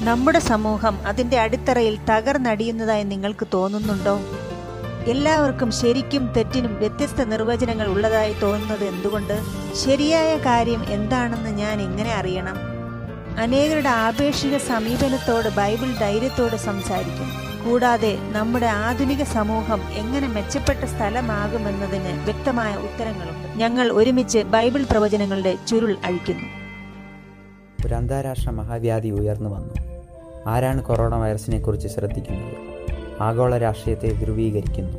നമ്മുടെ സമൂഹം അതിന്റെ അടിത്തറയിൽ തകർന്നടിയുന്നതായി നിങ്ങൾക്ക് തോന്നുന്നുണ്ടോ? എല്ലാവർക്കും ശരിക്കും തെറ്റിനും വ്യത്യസ്ത നിർവചനങ്ങൾ ഉള്ളതായി തോന്നുന്നത് എന്തുകൊണ്ട്? ശരിയായ കാര്യം എന്താണെന്ന് ഞാൻ എങ്ങനെ അറിയണം? അനേകരുടെ ആപേക്ഷിക സമീപനത്തോട് ബൈബിൾ ധൈര്യത്തോട് സംസാരിക്കും. കൂടാതെ നമ്മുടെ ആധുനിക സമൂഹം എങ്ങനെ മെച്ചപ്പെട്ട സ്ഥലമാകുമെന്നതിന് വ്യക്തമായ ഉത്തരങ്ങളുണ്ട്. ഞങ്ങൾ ഒരുമിച്ച് ബൈബിൾ പ്രവചനങ്ങളുടെ ചുരുൾ അഴിക്കുന്നു. ഒരു അന്താരാഷ്ട്ര മഹാവ്യാധി ഉയർന്നു വന്നു. ആരാണ് കൊറോണ വൈറസിനെ കുറിച്ച് ശ്രദ്ധിക്കുന്നത്? ആഗോള രാഷ്ട്രീയത്തെ ധ്രുവീകരിക്കുന്നു.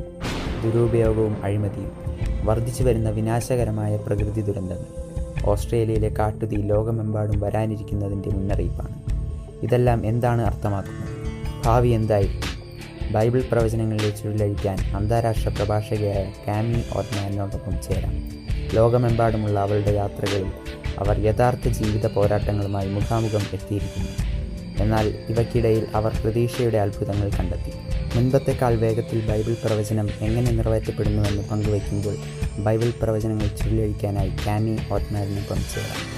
ദുരുപയോഗവും അഴിമതിയും വർദ്ധിച്ചു വരുന്ന വിനാശകരമായ പ്രകൃതി ദുരന്തങ്ങൾ. ഓസ്ട്രേലിയയിലെ കാട്ടുതീ ലോകമെമ്പാടും വരാനിരിക്കുന്നതിന്റെ മുന്നറിയിപ്പാണ്. ഇതെല്ലാം എന്താണ് അർത്ഥമാക്കുന്നത്? ഭാവി എന്തായിരിക്കും ബൈബിൾ പ്രവചനങ്ങളിലെ ചുഴലഴിക്കാൻ അന്താരാഷ്ട്ര പ്രഭാഷകയായ കാമി ഓർമാനോടൊപ്പം ചേരാം. ലോകമെമ്പാടുമുള്ള അവളുടെ യാത്രകളിൽ അവർ യഥാർത്ഥ ജീവിത പോരാട്ടങ്ങളുമായി മുഖാമുഖം എത്തിയിരിക്കുന്നു. എന്നാൽ ഇവയ്ക്കിടയിൽ അവർ പ്രതീക്ഷയുടെ അത്ഭുതങ്ങൾ കണ്ടെത്തി. മുൻപത്തെക്കാൾ വേഗത്തിൽ ബൈബിൾ പ്രവചനം എങ്ങനെ നിറവേറ്റപ്പെടുന്നുവെന്ന് പങ്കുവയ്ക്കുമ്പോൾ ബൈബിൾ പ്രവചനങ്ങൾ ചുരുളഴിക്കാനായി കാനി ഓട്ട്മാരിനൊപ്പം ചേരാം.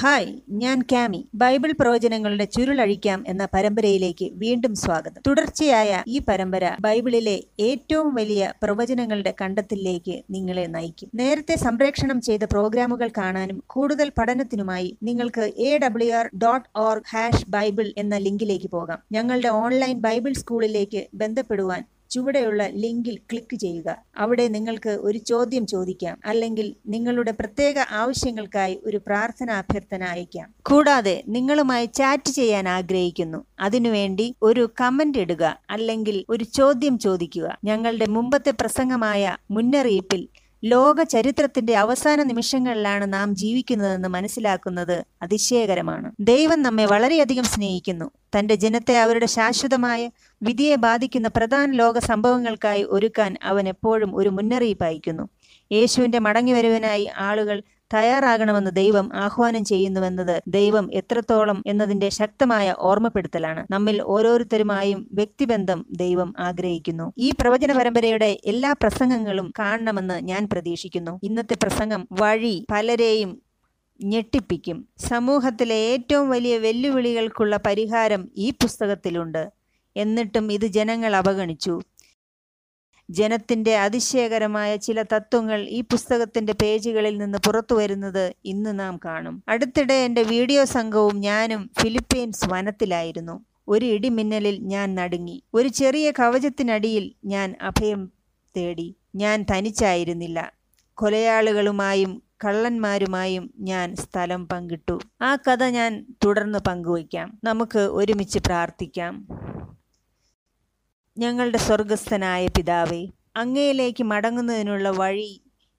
ഹായ് ഞാൻ കാമി. ബൈബിൾ പ്രവചനങ്ങളുടെ ചുരുളഴിക്കാം എന്ന പരമ്പരയിലേക്ക് വീണ്ടും സ്വാഗതം. തുടർച്ചയായ ഈ പരമ്പര ബൈബിളിലെ ഏറ്റവും വലിയ പ്രവചനങ്ങളുടെ കണ്ടെത്തലിലേക്ക് നിങ്ങളെ നയിക്കും. നേരത്തെ സംപ്രേക്ഷണം ചെയ്ത പ്രോഗ്രാമുകൾ കാണാനും കൂടുതൽ പഠനത്തിനുമായി നിങ്ങൾക്ക് A W R dot org hash Bible എന്ന ലിങ്കിലേക്ക് പോകാം. ഞങ്ങളുടെ ഓൺലൈൻ ബൈബിൾ സ്കൂളിലേക്ക് ബന്ധപ്പെടുവാൻ ചുവടെയുള്ള ലിങ്കിൽ ക്ലിക്ക് ചെയ്യുക. അവിടെ നിങ്ങൾക്ക് ഒരു ചോദ്യം ചോദിക്കാം. അല്ലെങ്കിൽ നിങ്ങളുടെ പ്രത്യേക ആവശ്യങ്ങൾക്കായി ഒരു പ്രാർത്ഥന അഭ്യർത്ഥന അയക്കാം. കൂടാതെ നിങ്ങളുമായി ചാറ്റ് ചെയ്യാൻ ആഗ്രഹിക്കുന്നു. അതിനുവേണ്ടി ഒരു കമന്റ് ഇടുക. അല്ലെങ്കിൽ ഒരു ചോദ്യം ചോദിക്കുക. ഞങ്ങളുടെ മുമ്പത്തെ പ്രസംഗമായ മുന്നറിയിപ്പിൽ ലോക ചരിത്രത്തിന്റെ അവസാന നിമിഷങ്ങളിലാണ് നാം ജീവിക്കുന്നതെന്ന് മനസ്സിലാക്കുന്നത് അതിശയകരമാണ്. ദൈവം നമ്മെ വളരെയധികം സ്നേഹിക്കുന്നു. തന്റെ ജനത്തെ അവരുടെ ശാശ്വതമായ വിധിയെ ബാധിക്കുന്ന പ്രധാന ലോക സംഭവങ്ങൾക്കായി ഒരുക്കാൻ അവൻ എപ്പോഴും ഒരു മുന്നറിയിപ്പ് അയക്കുന്നു യേശുവിന്റെ മടങ്ങിവരവിനായി ആളുകൾ തയ്യാറാകണമെന്ന് ദൈവം ആഹ്വാനം ചെയ്യുന്നുവെന്നത് ദൈവം എത്രത്തോളം എന്നതിന്റെ ശക്തമായ ഓർമ്മപ്പെടുത്തലാണ്. നമ്മിൽ ഓരോരുത്തരുമായും വ്യക്തിബന്ധം ദൈവം ആഗ്രഹിക്കുന്നു. ഈ പ്രവചന പരമ്പരയുടെ എല്ലാ പ്രസംഗങ്ങളും കാണണമെന്ന് ഞാൻ പ്രതീക്ഷിക്കുന്നു. ഇന്നത്തെ പ്രസംഗം വഴി പലരെയും ഞെട്ടിപ്പിക്കും. സമൂഹത്തിലെ ഏറ്റവും വലിയ വെല്ലുവിളികൾക്കുള്ള പരിഹാരം ഈ പുസ്തകത്തിലുണ്ട്. എന്നിട്ടും ഇത് ജനങ്ങൾ അവഗണിച്ചു. ജനത്തിന്റെ അതിശയകരമായ ചില തത്വങ്ങൾ ഈ പുസ്തകത്തിന്റെ പേജുകളിൽ നിന്ന് പുറത്തു വരുന്നത് ഇന്ന് നാം കാണും. അടുത്തിടെ എന്റെ വീഡിയോ സംഘവും ഞാനും ഫിലിപ്പീൻസ് വനത്തിലായിരുന്നു. ഒരു ഇടിമിന്നലിൽ ഞാൻ നടുങ്ങി. ഒരു ചെറിയ കവചത്തിനടിയിൽ ഞാൻ അഭയം തേടി. ഞാൻ തനിച്ചായിരുന്നില്ല. കൊലയാളികളുമായും കള്ളന്മാരുമായും ഞാൻ സ്ഥലം പങ്കിട്ടു. ആ കഥ ഞാൻ തുടർന്ന് പങ്കുവയ്ക്കാം. നമുക്ക് ഒരുമിച്ച് പ്രാർത്ഥിക്കാം. ഞങ്ങളുടെ സ്വർഗസ്ഥനായ പിതാവേ അങ്ങയിലേക്ക് മടങ്ങുന്നതിനുള്ള വഴി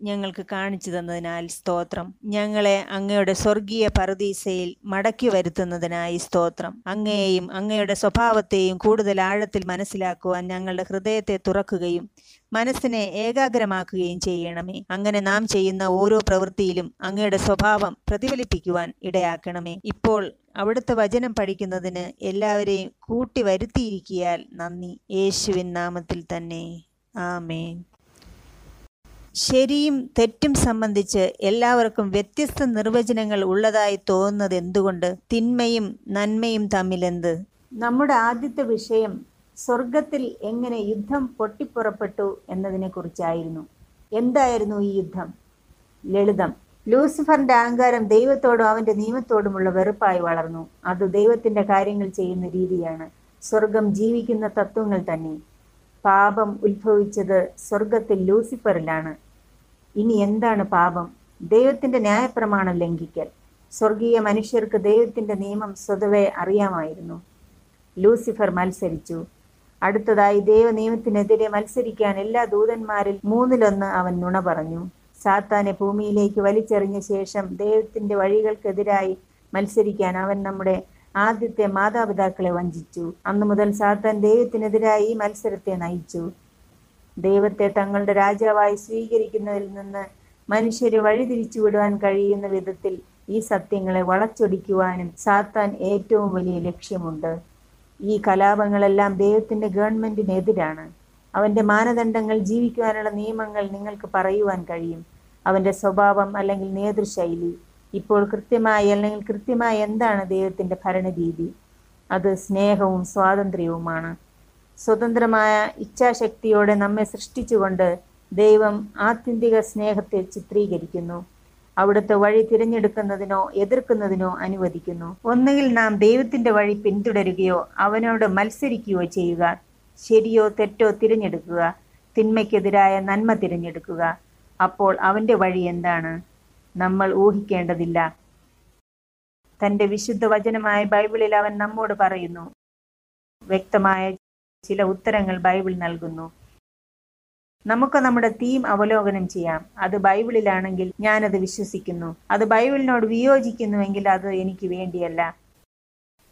ഞങ്ങൾക്ക് കാണിച്ചു തന്നതിനാൽ സ്തോത്രം. ഞങ്ങളെ അങ്ങയുടെ സ്വർഗീയ പറുദീസയിൽ മടക്കി വരുത്തുന്നതിനായി സ്തോത്രം. അങ്ങയെയും അങ്ങയുടെ സ്വഭാവത്തെയും കൂടുതൽ ആഴത്തിൽ മനസ്സിലാക്കുവാൻ ഞങ്ങളുടെ ഹൃദയത്തെ തുറക്കുകയും മനസ്സിനെ ഏകാഗ്രമാക്കുകയും ചെയ്യണമേ. അങ്ങനെ നാം ചെയ്യുന്ന ഓരോ പ്രവൃത്തിയിലും അങ്ങയുടെ സ്വഭാവം പ്രതിഫലിപ്പിക്കുവാൻ ഇടയാക്കണമേ. ഇപ്പോൾ അവിടുത്തെ വചനം പഠിക്കുന്നതിന് എല്ലാവരെയും കൂട്ടി വരുത്തിയിരിക്കിയാൽ നന്ദി. യേശുവിൻ നാമത്തിൽ തന്നെ. ആമേൻ. ശരിയും തെറ്റും സംബന്ധിച്ച് എല്ലാവർക്കും വ്യത്യസ്ത നിർവചനങ്ങൾ ഉള്ളതായി തോന്നുന്നത് എന്തുകൊണ്ട്? തിന്മയും നന്മയും തമ്മിലെന്ത് നമ്മുടെ ആദ്യത്തെ വിഷയം സ്വർഗത്തിൽ എങ്ങനെ യുദ്ധം പൊട്ടിപ്പുറപ്പെട്ടു എന്നതിനെ കുറിച്ചായിരുന്നു എന്തായിരുന്നു ഈ യുദ്ധം? ലളിതം. ലൂസിഫറിന്റെ അഹങ്കാരം ദൈവത്തോടും അവന്റെ നിയമത്തോടുമുള്ള വെറുപ്പായി വളർന്നു. അത് ദൈവത്തിന്റെ കാര്യങ്ങൾ ചെയ്യുന്ന രീതിയാണ്. സ്വർഗം ജീവിക്കുന്ന തത്വങ്ങൾ തന്നെ. പാപം ഉത്ഭവിച്ചത് സ്വർഗത്തിൽ ലൂസിഫറിലാണ്. ഇനി എന്താണ് പാപം? ദൈവത്തിന്റെ ന്യായപ്രമാണം ലംഘിക്കൽ. സ്വർഗീയ മനുഷ്യർക്ക് ദൈവത്തിന്റെ നിയമം സ്വതവേ അറിയാമായിരുന്നു. ലൂസിഫർ മത്സരിച്ചു. അടുത്തതായി ദൈവനിയമത്തിനെതിരെ മത്സരിക്കാൻ എല്ലാ ദൂതന്മാരിൽ മൂന്നിലൊന്ന് അവൻ നുണ പറഞ്ഞു. സാത്താനെ ഭൂമിയിലേക്ക് വലിച്ചെറിഞ്ഞ ശേഷം ദൈവത്തിന്റെ വഴികൾക്കെതിരായി മത്സരിക്കാൻ അവൻ നമ്മുടെ ആദ്യത്തെ മാതാപിതാക്കളെ വഞ്ചിച്ചു. അന്നു മുതൽ സാത്താൻ ദൈവത്തിനെതിരായി ഈ മത്സരത്തെ നയിച്ചു. ദൈവത്തെ തങ്ങളുടെ രാജാവായി സ്വീകരിക്കുന്നതിൽ നിന്ന് മനുഷ്യരെ വഴിതിരിച്ചു വിടുവാൻ കഴിയുന്ന വിധത്തിൽ ഈ സത്യങ്ങളെ വളച്ചൊടിക്കുവാനും സാത്താൻ ഏറ്റവും വലിയ ലക്ഷ്യമുണ്ട്. ഈ കലാപങ്ങളെല്ലാം ദൈവത്തിന്റെ ഗവൺമെന്റിനെതിരാണ്. അവന്റെ മാനദണ്ഡങ്ങൾ ജീവിക്കുവാനുള്ള നിയമങ്ങൾ നിങ്ങൾക്ക് പറയുവാൻ കഴിയും. അവന്റെ സ്വഭാവം അല്ലെങ്കിൽ നേതൃശൈലി ഇപ്പോൾ കൃത്യമായി അല്ലെങ്കിൽ കൃത്യമായി എന്താണ് ദൈവത്തിന്റെ ഭരണരീതി? അത് സ്നേഹവും സ്വാതന്ത്ര്യവുമാണ്. സ്വതന്ത്രമായ ഇച്ഛാശക്തിയോടെ നമ്മെ സൃഷ്ടിച്ചുകൊണ്ട് ദൈവം ആത്യന്തിക സ്നേഹത്തെ ചിത്രീകരിക്കുന്നു. അവിടുത്തെ വഴി തിരഞ്ഞെടുക്കുന്നതിനോ എതിർക്കുന്നതിനോ അനുവദിക്കുന്നു. ഒന്നുകിൽ നാം ദൈവത്തിന്റെ വഴി പിന്തുടരുകയോ അവനോട് മത്സരിക്കുകയോ ചെയ്യുക. ശരിയോ തെറ്റോ തിരഞ്ഞെടുക്കുക. തിന്മയ്ക്കെതിരായ നന്മ തിരഞ്ഞെടുക്കുക. അപ്പോൾ അവന്റെ വഴി എന്താണ്? നമ്മൾ ഊഹിക്കേണ്ടതില്ല. തന്റെ വിശുദ്ധ വചനമായ ബൈബിളിൽ അവൻ നമ്മോട് പറയുന്നു. വ്യക്തമായ ചില ഉത്തരങ്ങൾ ബൈബിൾ നൽകുന്നു. നമുക്ക് നമ്മുടെ തീം അവലോകനം ചെയ്യാം. അത് ബൈബിളിലാണെങ്കിൽ ഞാനത് വിശ്വസിക്കുന്നു. അത് ബൈബിളിനോട് വിയോജിക്കുന്നുവെങ്കിൽ അത് എനിക്ക് വേണ്ടിയല്ല.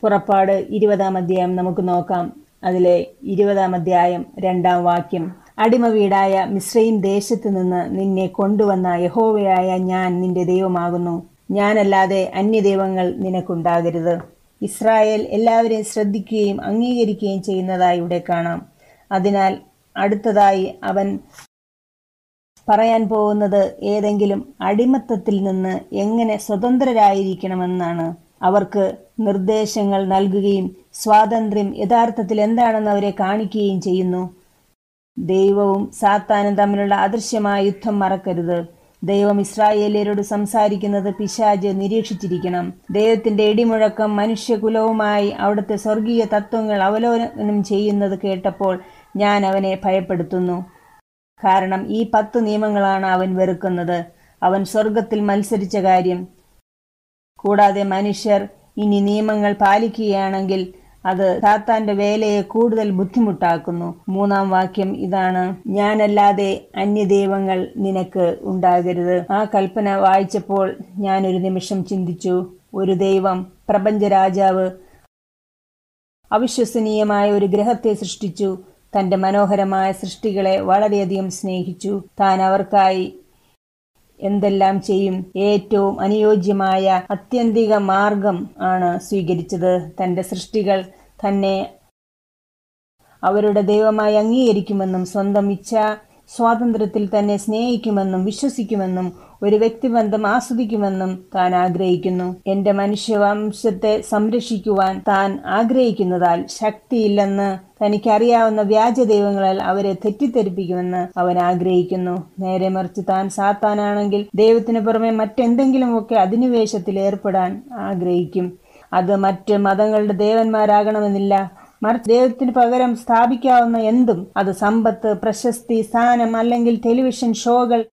പുറപ്പാട് ഇരുപതാം അധ്യായം നമുക്ക് നോക്കാം. അതിലെ ഇരുപതാം അധ്യായം രണ്ടാം വാക്യം. അടിമ വീടായ മിശ്രയും ദേശത്തു നിന്ന് നിന്നെ കൊണ്ടുവന്ന യഹോവയായ ഞാൻ നിന്റെ ദൈവമാകുന്നു. ഞാനല്ലാതെ അന്യദൈവങ്ങൾ നിനക്കുണ്ടാകരുത്. ഇസ്രായേൽ എല്ലാവരെയും ശ്രദ്ധിക്കുകയും അംഗീകരിക്കുകയും ചെയ്യുന്നതായി ഇവിടെ കാണാം. അതിനാൽ അടുത്തതായി അവൻ പറയാൻ പോകുന്നത് ഏതെങ്കിലും അടിമത്തത്തിൽ നിന്ന് എങ്ങനെ സ്വതന്ത്രരായിരിക്കണമെന്നാണ്. അവർക്ക് നിർദ്ദേശങ്ങൾ നൽകുകയും സ്വാതന്ത്ര്യം യഥാർത്ഥത്തിൽ എന്താണെന്ന് അവരെ കാണിക്കുകയും ചെയ്യുന്നു. ദൈവവും സാത്താനും തമ്മിലുള്ള അദൃശ്യമായ യുദ്ധം മറക്കരുത്. ദൈവം ഇസ്രായേലിയരോട് സംസാരിക്കുന്നത് പിശാജ് നിരീക്ഷിച്ചിരിക്കണം. ദൈവത്തിന്റെ ഇടിമുഴക്കം മനുഷ്യകുലവുമായി അവിടുത്തെ സ്വർഗീയ തത്വങ്ങൾ അവലോകനം ചെയ്യുന്നത് കേട്ടപ്പോൾ ഞാൻ അവനെ ഭയപ്പെടുത്തുന്നു. കാരണം ഈ പത്ത് നിയമങ്ങളാണ് അവൻ വെറുക്കുന്നത്. അവൻ സ്വർഗത്തിൽ മത്സരിച്ച കാര്യം. കൂടാതെ മനുഷ്യർ ഇനി നിയമങ്ങൾ പാലിക്കുകയാണെങ്കിൽ അത് താത്താന്റെ വേലയെ കൂടുതൽ ബുദ്ധിമുട്ടാക്കുന്നു. മൂന്നാം വാക്യം ഇതാണ്. ഞാനല്ലാതെ അന്യദൈവങ്ങൾ നിനക്ക് ഉണ്ടാകരുത്. ആ കൽപ്പന വായിച്ചപ്പോൾ ഞാൻ ഒരു നിമിഷം ചിന്തിച്ചു. ഒരു ദൈവം പ്രപഞ്ചരാജാവ് അവിശ്വസനീയമായ ഒരു ഗ്രഹത്തെ സൃഷ്ടിച്ചു. തന്റെ മനോഹരമായ സൃഷ്ടികളെ വളരെയധികം സ്നേഹിച്ചു. താൻ അവർക്കായി എന്തെല്ലാം ചെയ്യും? ഏറ്റവും അനുയോജ്യമായ അത്യന്തിക മാർഗം ആണ് സ്വീകരിച്ചത്. തന്റെ സൃഷ്ടികൾ തന്നെ. അവരുടെ ദൈവമായി അംഗീകരിക്കുമെന്നും സ്വന്തം ഇച്ഛ സ്വാതന്ത്ര്യത്തിൽ തന്നെ സ്നേഹിക്കുമെന്നും വിശ്വസിക്കുമെന്നും ഒരു വ്യക്തിബന്ധം ആസ്വദിക്കുമെന്നും താൻ ആഗ്രഹിക്കുന്നു. എന്റെ മനുഷ്യവംശത്തെ സംരക്ഷിക്കുവാൻ താൻ ആഗ്രഹിക്കുന്നതാൽ ശക്തിയില്ലെന്ന് തനിക്കറിയാവുന്ന വ്യാജ ദൈവങ്ങളാൽ അവരെ തെറ്റിദ്ധരിപ്പിക്കുമെന്ന് അവൻ ആഗ്രഹിക്കുന്നു. നേരെ മറിച്ച് താൻ സാത്താനാണെങ്കിൽ ദൈവത്തിന് പുറമെ മറ്റെന്തെങ്കിലുമൊക്കെ അധിനിവേശത്തിൽ ഏർപ്പെടാൻ ആഗ്രഹിക്കും. അത് മറ്റ് മതങ്ങളുടെ ദേവന്മാരാകണമെന്നില്ല. മറിച്ച് ദൈവത്തിന് പകരം സ്ഥാപിക്കാവുന്ന എന്തും അത് സമ്പത്ത് പ്രശസ്തി സ്ഥാനം അല്ലെങ്കിൽ ടെലിവിഷൻ ഷോകൾ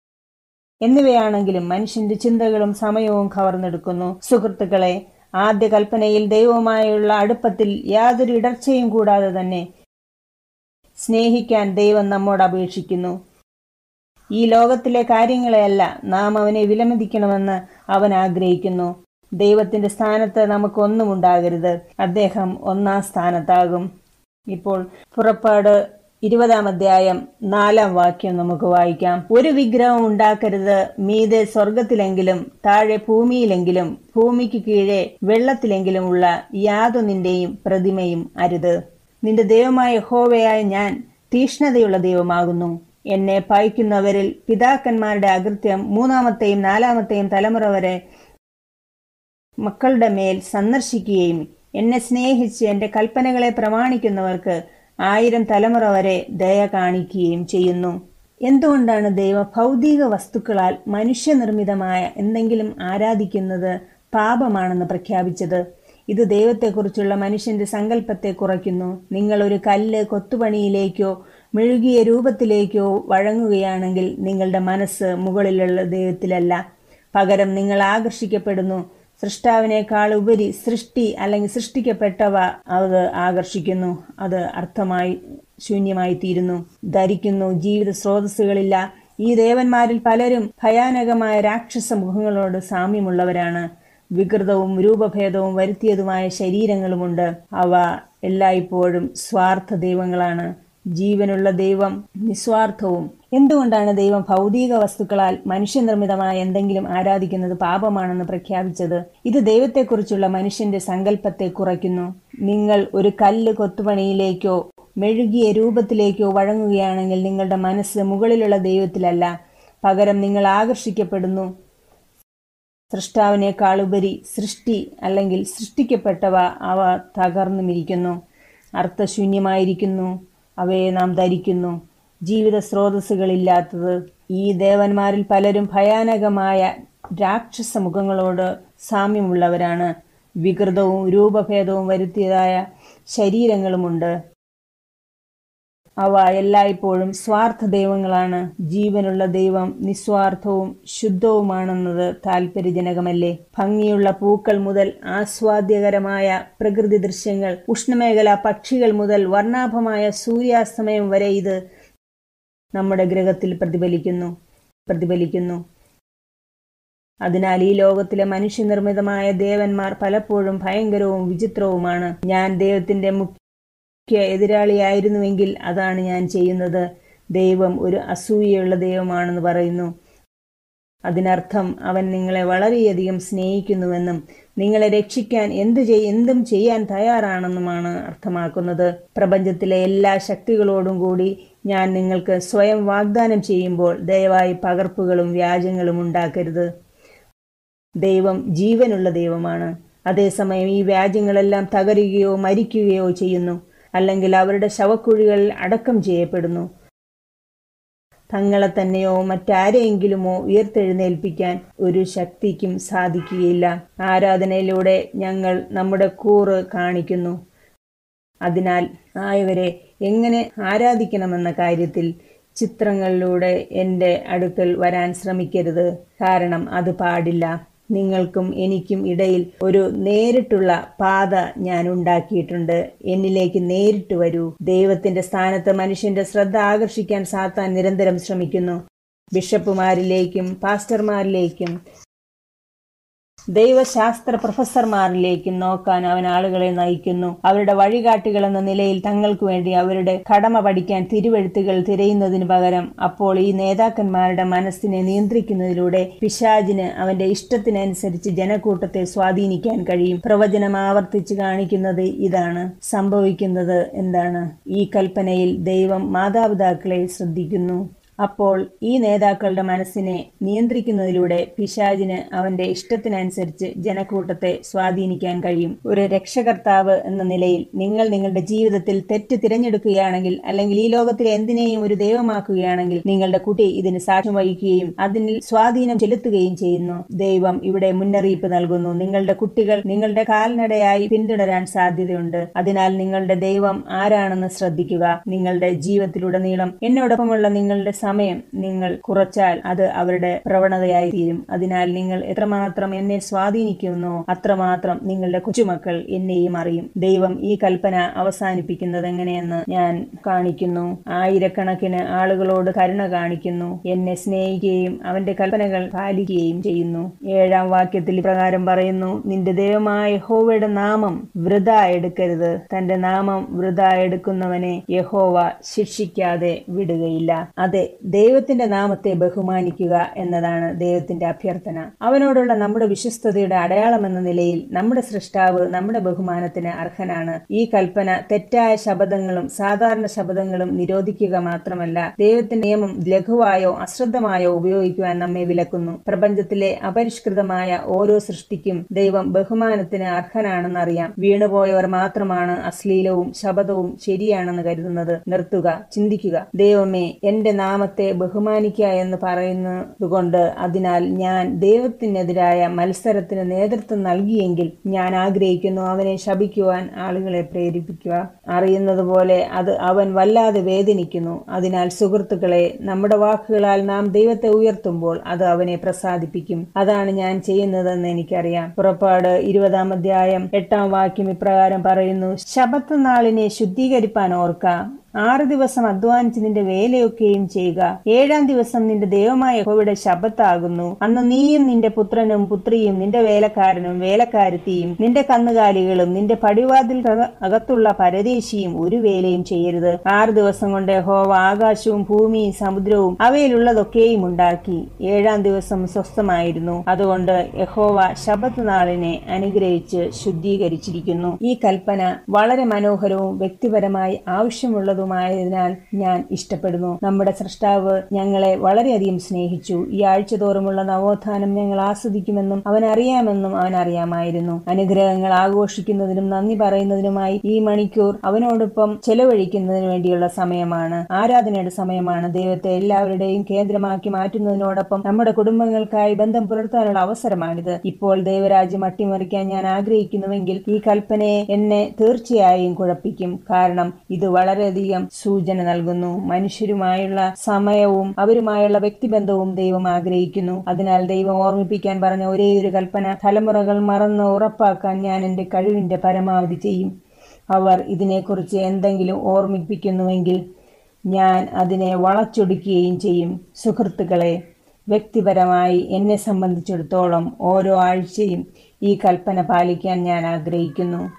എന്നിവയാണെങ്കിലും മനുഷ്യന്റെ ചിന്തകളും സമയവും കവർന്നെടുക്കുന്നു. സുഹൃത്തുക്കളെ ആദ്യ കൽപ്പനയിൽ ദൈവവുമായുള്ള അടുപ്പത്തിൽ യാതൊരു ഇടർച്ചയും കൂടാതെ തന്നെ സ്നേഹിക്കാൻ ദൈവം നമ്മോട് അപേക്ഷിക്കുന്നു. ഈ ലോകത്തിലെ കാര്യങ്ങളെയല്ല നാം അവനെ വിലമതിക്കണമെന്ന് അവൻ ആഗ്രഹിക്കുന്നു. ദൈവത്തിന്റെ സ്ഥാനത്ത് നമുക്കൊന്നും ഉണ്ടാകരുത്. അദ്ദേഹം ഒന്നാം സ്ഥാനത്താകും. ഇപ്പോൾ പുറപ്പാട് ഇരുപതാം അധ്യായം നാലാം വാക്യം നമുക്ക് വായിക്കാം. ഒരു വിഗ്രഹം ഉണ്ടാക്കരുത്. മീതെ സ്വർഗത്തിലെങ്കിലും താഴെ ഭൂമിയിലെങ്കിലും ഭൂമിക്ക് കീഴെ വെള്ളത്തിലെങ്കിലും ഉള്ള യാതൊന്നിന്റെയും പ്രതിമയും അരുത്. നിന്റെ ദൈവമായ ഹോവയായ ഞാൻ തീഷ്ണതയുള്ള ദൈവമാകുന്നു. എന്നെ പായിക്കുന്നവരിൽ പിതാക്കന്മാരുടെ അകൃത്യം മൂന്നാമത്തെയും നാലാമത്തെയും തലമുറ വരെ മക്കളുടെ മേൽ സന്ദർശിക്കുകയും എന്നെ സ്നേഹിച്ച് എന്റെ കൽപ്പനകളെ പ്രമാണിക്കുന്നവർക്ക് ആയിരം തലമുറ വരെ ദയ കാണിക്കുകയും ചെയ്യുന്നു. എന്തുകൊണ്ടാണ് ദൈവ ഭൗതിക വസ്തുക്കളാൽ മനുഷ്യനിർമ്മിതമായ എന്തെങ്കിലും ആരാധിക്കുന്നത് പാപമാണെന്ന് പ്രഖ്യാപിച്ചത്? ഇത് ദൈവത്തെക്കുറിച്ചുള്ള മനുഷ്യന്റെ സങ്കല്പത്തെ കുറയ്ക്കുന്നു. നിങ്ങൾ ഒരു കല്ല് കൊത്തുപണിയിലേക്കോ മെഴുകിയ രൂപത്തിലേക്കോ വഴങ്ങുകയാണെങ്കിൽ നിങ്ങളുടെ മനസ്സ് മുകളിലുള്ള ദൈവത്തിലല്ല. പകരം നിങ്ങൾ ആകർഷിക്കപ്പെടുന്നു. സൃഷ്ടാവിനേക്കാൾ ഉപരി സൃഷ്ടി അല്ലെങ്കിൽ സൃഷ്ടിക്കപ്പെട്ടവ അത് ആകർഷിക്കുന്നു. അത് അർത്ഥമായി ശൂന്യമായി തീരുന്നു ധരിക്കുന്നു. ജീവിത സ്രോതസ്സുകളില്ല. ഈ ദേവന്മാരിൽ പലരും ഭയാനകമായ രാക്ഷസ മുഖങ്ങളോട് സാമ്യമുള്ളവരാണ്. വികൃതവും രൂപഭേദവും വരുത്തിയതുമായ ശരീരങ്ങളുമുണ്ട്. അവ എല്ലായ്പ്പോഴും സ്വാർത്ഥ ദൈവങ്ങളാണ് ജീവനുള്ള ദൈവം നിസ്വാർത്ഥവും. എന്തുകൊണ്ടാണ് ദൈവം ഭൗതിക വസ്തുക്കളാൽ മനുഷ്യനിർമ്മിതമായ എന്തെങ്കിലും ആരാധിക്കുന്നത് പാപമാണെന്ന് പ്രഖ്യാപിച്ചത്? ഇത് ദൈവത്തെക്കുറിച്ചുള്ള മനുഷ്യന്റെ സങ്കല്പത്തെ കുറയ്ക്കുന്നു. നിങ്ങൾ ഒരു കല്ല് കൊത്തുപണിയിലേക്കോ മെഴുകിയ രൂപത്തിലേക്കോ വഴങ്ങുകയാണെങ്കിൽ നിങ്ങളുടെ മനസ്സ് മുകളിലുള്ള ദൈവത്തിലല്ല. പകരം നിങ്ങൾ ആകർഷിക്കപ്പെടുന്നു. സൃഷ്ടാവിനേക്കാളുപരി സൃഷ്ടി അല്ലെങ്കിൽ സൃഷ്ടിക്കപ്പെട്ടവ അവ തകർന്നുമിരിക്കുന്നു. അർത്ഥശൂന്യമായിരിക്കുന്നു. അവയെ നാം ധരിക്കുന്നു. ജീവിത സ്രോതസ്സുകളില്ലാത്തത് ഈ ദേവന്മാരിൽ പലരും ഭയാനകമായ രാക്ഷസ മുഖങ്ങളോട് സാമ്യമുള്ളവരാണ്. വികൃതവും രൂപഭേദവും വരുത്തിയതായ ശരീരങ്ങളുമുണ്ട്. അവ എല്ലായ്പ്പോഴും സ്വാർത്ഥ ദൈവങ്ങളാണ് ജീവനുള്ള ദൈവം നിസ്വാർത്ഥവും ശുദ്ധവുമാണെന്നത് താല്പര്യജനകമല്ലേ ഭംഗിയുള്ള പൂക്കൾ മുതൽ ആസ്വാദ്യകരമായ പ്രകൃതി ദൃശ്യങ്ങൾ ഉഷ്ണമേഖല പക്ഷികൾ മുതൽ വർണാഭമായ സൂര്യാസ്തമയം വരെ ഇത് നമ്മുടെ ഗ്രഹത്തിൽ പ്രതിഫലിക്കുന്നു. പ്രതിഫലിക്കുന്നു. അതിനാൽ ഈ ലോകത്തിലെ മനുഷ്യനിർമ്മിതമായ ദേവന്മാർ പലപ്പോഴും ഭയങ്കരവും വിചിത്രവുമാണ്. ഞാൻ ദൈവത്തിന്റെ മുഖ്യ എതിരാളിയായിരുന്നുവെങ്കിൽ അതാണ് ഞാൻ ചെയ്യുന്നത്. ദൈവം ഒരു അസൂയയുള്ള ദൈവമാണെന്ന് പറയുന്നു. അതിനർത്ഥം അവൻ നിങ്ങളെ വളരെയധികം സ്നേഹിക്കുന്നുവെന്നും നിങ്ങളെ രക്ഷിക്കാൻ എന്ത് ചെയ് എന്തും ചെയ്യാൻ തയ്യാറാണെന്നുമാണ് അർത്ഥമാക്കുന്നത്. പ്രപഞ്ചത്തിലെ എല്ലാ ശക്തികളോടും കൂടി ഞാൻ നിങ്ങൾക്ക് സ്വയം വാഗ്ദാനം ചെയ്യുമ്പോൾ ദയവായി പകർപ്പുകളും വ്യാജങ്ങളും ഉണ്ടാക്കരുത്. ദൈവം ജീവനുള്ള ദൈവമാണ്. അതേസമയം ഈ വ്യാജങ്ങളെല്ലാം തകരുകയോ മരിക്കുകയോ ചെയ്യുന്നു. അല്ലെങ്കിൽ അവരുടെ ശവക്കുഴികളിൽ അടക്കം ചെയ്യപ്പെടുന്നു. തങ്ങളെ തന്നെയോ മറ്റാരെയെങ്കിലുമോ ഉയർത്തെഴുന്നേൽപ്പിക്കാൻ ഒരു ശക്തിക്കും സാധിക്കുകയില്ല. ആരാധനയിലൂടെ ഞങ്ങൾ നമ്മുടെ കൂറ് കാണിക്കുന്നു. അതിനാൽ ആയവരെ എങ്ങനെ ആരാധിക്കണമെന്ന കാര്യത്തിൽ ചിത്രങ്ങളിലൂടെ എന്റെ അടുക്കൽ വരാൻ ശ്രമിക്കരുത്. കാരണം അത് പാടില്ല. നിങ്ങൾക്കും എനിക്കും ഇടയിൽ ഒരു നേരിട്ടുള്ള പാത ഞാൻ ഉണ്ടാക്കിയിട്ടുണ്ട്. എന്നിലേക്ക് നേരിട്ട് വരൂ. ദൈവത്തിന്റെ സ്ഥാനത്ത് മനുഷ്യന്റെ ശ്രദ്ധ ആകർഷിക്കാൻ സാത്താൻ നിരന്തരം ശ്രമിക്കുന്നു. ബിഷപ്പുമാരിലേക്കും പാസ്റ്റർമാരിലേക്കും ദൈവശാസ്ത്ര പ്രൊഫസർമാരിലേക്ക് നോക്കാൻ അവൻ ആളുകളെ നയിക്കുന്നു. അവരുടെ വഴികാട്ടികൾ എന്ന നിലയിൽ തങ്ങൾക്ക് വേണ്ടി അവരുടെ കടമ പഠിക്കാൻ തിരുവെഴുത്തുകൾ തിരയുന്നതിന് പകരം അപ്പോൾ ഈ നേതാക്കന്മാരുടെ മനസ്സിനെ നിയന്ത്രിക്കുന്നതിലൂടെ പിശാജിന് അവന്റെ ഇഷ്ടത്തിനനുസരിച്ച് ജനക്കൂട്ടത്തെ സ്വാധീനിക്കാൻ കഴിയും. പ്രവചനം ആവർത്തിച്ച് കാണിക്കുന്നത് ഇതാണ്. സംഭവിക്കുന്നത് എന്താണ്? ഈ കൽപ്പനയിൽ ദൈവം മാതാപിതാക്കളെ ശ്രദ്ധിക്കുന്നു. അപ്പോൾ ഈ നേതാക്കളുടെ മനസ്സിനെ നിയന്ത്രിക്കുന്നതിലൂടെ പിശാജിന് അവന്റെ ഇഷ്ടത്തിനനുസരിച്ച് ജനക്കൂട്ടത്തെ സ്വാധീനിക്കാൻ കഴിയും. ഒരു രക്ഷകർത്താവ് എന്ന നിലയിൽ നിങ്ങൾ നിങ്ങളുടെ ജീവിതത്തിൽ തെറ്റ് തിരഞ്ഞെടുക്കുകയാണെങ്കിൽ അല്ലെങ്കിൽ ഈ ലോകത്തിലെ എന്തിനേയും ഒരു ദൈവമാക്കുകയാണെങ്കിൽ നിങ്ങളുടെ കുട്ടി ഇതിന് സാക്ഷ്യം വഹിക്കുകയും അതിന് സ്വാധീനം ചെലുത്തുകയും ചെയ്യുന്നു. ദൈവം ഇവിടെ മുന്നറിയിപ്പ് നൽകുന്നു. നിങ്ങളുടെ കുട്ടികൾ നിങ്ങളുടെ കാൽനടയായി പിന്തുടരാൻ സാധ്യതയുണ്ട്. അതിനാൽ നിങ്ങളുടെ ദൈവം ആരാണെന്ന് ശ്രദ്ധിക്കുക. നിങ്ങളുടെ ജീവിതത്തിലുടനീളം എന്നോടൊപ്പമുള്ള നിങ്ങളുടെ സമയം നിങ്ങൾ കുറച്ചാൽ അത് അവരുടെ പ്രവണതയായി തീരും അതിനാൽ നിങ്ങൾ എത്രമാത്രം എന്നെ സ്വാധീനിക്കുന്നോ അത്രമാത്രം നിങ്ങളുടെ കൊച്ചുമക്കൾ എന്നെയും അറിയും. ദൈവം ഈ കൽപ്പന അവസാനിപ്പിക്കുന്നത് എങ്ങനെയെന്ന് ഞാൻ കാണിക്കുന്നു. ആയിരക്കണക്കിന് ആളുകളോട് കരുണ കാണിക്കുന്നു. എന്നെ സ്നേഹിക്കുകയും അവന്റെ കൽപ്പനകൾ പാലിക്കുകയും ചെയ്യുന്നു. ഏഴാം വാക്യത്തിൽ പ്രകാരം പറയുന്നു നിന്റെ ദൈവമായ യഹോവയുടെ നാമം വൃത എടുക്കരുത്. തന്റെ നാമം വൃത എടുക്കുന്നവനെ യഹോവ ശിക്ഷിക്കാതെ വിടുകയില്ല. അതെ ദൈവത്തിന്റെ നാമത്തെ ബഹുമാനിക്കുക എന്നതാണ് ദൈവത്തിന്റെ അഭ്യർത്ഥന. അവനോടുള്ള നമ്മുടെ വിശ്വസ്തയുടെ അടയാളം എന്ന നിലയിൽ നമ്മുടെ സൃഷ്ടാവ് നമ്മുടെ ബഹുമാനത്തിന് അർഹനാണ്. ഈ കൽപ്പന തെറ്റായ ശബ്ദങ്ങളും സാധാരണ ശബ്ദങ്ങളും നിരോധിക്കുക മാത്രമല്ല ദൈവത്തിന്റെ നിയമം ലഘുവായോ അശ്രദ്ധമായോ ഉപയോഗിക്കുവാൻ നമ്മെ വിലക്കുന്നു. പ്രപഞ്ചത്തിലെ അപരിഷ്കൃതമായ ഓരോ സൃഷ്ടിക്കും ദൈവം ബഹുമാനത്തിന് അർഹനാണെന്നറിയാം വീണുപോയവർ മാത്രമാണ് അശ്ലീലവും ശബദവും ശരിയാണെന്ന് കരുതുന്നത്. നിർത്തുക ചിന്തിക്കുക. ദൈവമേ എന്റെ നാമത്തെ ബഹുമാനിക്കുക എന്ന് പറയുന്നതുകൊണ്ട് അതിനാൽ ഞാൻ ദൈവത്തിനെതിരായ മത്സരത്തിന് നേതൃത്വം നൽകിയെങ്കിൽ ഞാൻ ആഗ്രഹിക്കുന്നു അവനെ ശപിക്കുവാൻ ആളുകളെ പ്രേരിപ്പിക്കുക. അറിയുന്നത് പോലെ അത് അവൻ വല്ലാതെ വേദനിക്കുന്നു. അതിനാൽ സുഹൃത്തുക്കളെ നമ്മുടെ വാക്കുകളാൽ നാം ദൈവത്തെ ഉയർത്തുമ്പോൾ അത് അവനെ പ്രസാദിപ്പിക്കും. അതാണ് ഞാൻ ചെയ്യുന്നതെന്ന് എനിക്കറിയാം. പുറപ്പാട് ഇരുപതാം അധ്യായം എട്ടാം വാക്യം ഇപ്രകാരം പറയുന്നു ശബത്ത് നാളിനെ ശുദ്ധീകരിപ്പാൻ ഓർക്ക. ആറ് ദിവസം അധ്വാനിച്ച് നിന്റെ വേലയൊക്കെയും ചെയ്യുക. ഏഴാം ദിവസം നിന്റെ ദൈവമായ യഹോവയുടെ ശബത്താകുന്നു അന്ന് നീയും നിന്റെ പുത്രനും പുത്രിയും നിന്റെ വേലക്കാരനും വേലക്കാരത്തിയും നിന്റെ കന്നുകാലികളും നിന്റെ പടിവാതിൽ അകത്തുള്ള പരദേശിയും ഒരു വേലയും ചെയ്യരുത്. ആറ് ദിവസം കൊണ്ട് യഹോവ ആകാശവും ഭൂമിയും സമുദ്രവും അവയിലുള്ളതൊക്കെയും ഉണ്ടാക്കി. ഏഴാം ദിവസം സ്വസ്ഥമായിരുന്നു. അതുകൊണ്ട് യഹോവ ശബത്ത് നാളിനെ അനുഗ്രഹിച്ച് ശുദ്ധീകരിച്ചിരിക്കുന്നു. ഈ കൽപ്പന വളരെ മനോഹരവും വ്യക്തിപരമായി ആവശ്യമുള്ളതുമായതിനാൽ ഞാൻ ഇഷ്ടപ്പെടുന്നു. നമ്മുടെ സൃഷ്ടാവ് ഞങ്ങളെ വളരെയധികം സ്നേഹിച്ചു. ഈ ആഴ്ച തോറുമുള്ള നവോത്ഥാനം ഞങ്ങൾ ആസ്വദിക്കുമെന്നും അവൻ അറിയാമെന്നും അവൻ അറിയാമായിരുന്നു. അനുഗ്രഹങ്ങൾ ആഘോഷിക്കുന്നതിനും നന്ദി പറയുന്നതിനുമായി ഈ മണിക്കൂർ അവനോടൊപ്പം ചെലവഴിക്കുന്നതിന് വേണ്ടിയുള്ള സമയമാണ്. ആരാധനയുടെ സമയമാണ്. ദൈവത്തെ എല്ലാവരുടെയും കേന്ദ്രമാക്കി മാറ്റുന്നതിനോടൊപ്പം നമ്മുടെ കുടുംബങ്ങൾക്കായി ബന്ധം പുലർത്താനുള്ള അവസരമാണിത്. ഇപ്പോൾ ദൈവരാജ്യം അട്ടിമറിക്കാൻ ഞാൻ ആഗ്രഹിക്കുന്നുവെങ്കിൽ ഈ കൽപ്പനയെ എന്നെ തീർച്ചയായും കുഴപ്പിക്കും. കാരണം ഇത് വളരെയധികം സൂചന നൽകുന്നു. മനുഷ്യരുമായുള്ള സമയവും അവരുമായുള്ള വ്യക്തിബന്ധവും ദൈവം ആഗ്രഹിക്കുന്നു. അതിനാൽ ദൈവം ഓർമ്മിപ്പിക്കാൻ പറഞ്ഞ ഒരേ ഒരു കൽപ്പന തലമുറകൾ മറന്ന് ഉറപ്പാക്കാൻ ഞാൻ എന്റെ കഴിവിന്റെ പരമാവധി ചെയ്യും. അവർ ഇതിനെക്കുറിച്ച് എന്തെങ്കിലും ഓർമ്മിപ്പിക്കുന്നുവെങ്കിൽ ഞാൻ അതിനെ വളച്ചൊടുക്കുകയും ചെയ്യും. സുഹൃത്തുക്കളെ വ്യക്തിപരമായി എന്നെ സംബന്ധിച്ചിടത്തോളം ഓരോ ആഴ്ചയും ഈ കൽപ്പന പാലിക്കാൻ ഞാൻ ആഗ്രഹിക്കുന്നു.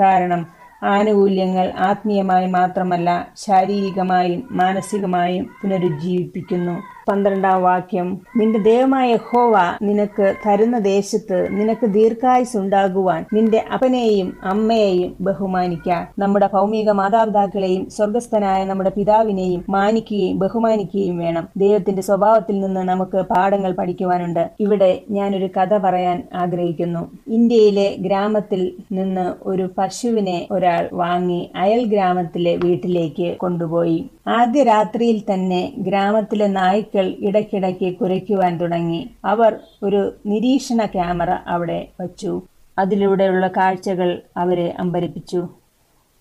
കാരണം ആനുകൂല്യങ്ങൾ ആത്മീയമായി മാത്രമല്ല ശാരീരികമായും മാനസികമായും പുനരുജ്ജീവിപ്പിക്കുന്നു. പന്ത്രണ്ടാം വാക്യം. നിന്റെ ദൈവമായ ഹോവ നിനക്ക് തരുന്ന ദേശത്ത് നിനക്ക് ദീർഘായുസ് ഉണ്ടാകുവാൻ നിന്റെ അപ്പനെയും അമ്മയെയും ബഹുമാനിക്ക. നമ്മുടെ ഭൗമിക മാതാപിതാക്കളെയും സ്വർഗസ്ഥനായ നമ്മുടെ പിതാവിനെയും മാനിക്കുകയും ബഹുമാനിക്കുകയും വേണം. ദൈവത്തിന്റെ സ്വഭാവത്തിൽ നിന്ന് നമുക്ക് പാഠങ്ങൾ പഠിക്കുവാനുണ്ട്. ഇവിടെ ഞാനൊരു കഥ പറയാൻ ആഗ്രഹിക്കുന്നു. ഇന്ത്യയിലെ ഗ്രാമത്തിൽ നിന്ന് ഒരു പശുവിനെ ഒരാൾ വാങ്ങി അയൽ ഗ്രാമത്തിലെ വീട്ടിലേക്ക് കൊണ്ടുപോയി. ആദ്യ രാത്രിയിൽ തന്നെ ഗ്രാമത്തിലെ നായ്ക്കൾ ഇടയ്ക്കിടയ്ക്ക് കുരയ്ക്കുവാൻ തുടങ്ങി. അവർ ഒരു നിരീക്ഷണ ക്യാമറ അവിടെ വച്ചു. അതിലൂടെയുള്ള കാഴ്ചകൾ അവരെ അമ്പരിപ്പിച്ചു.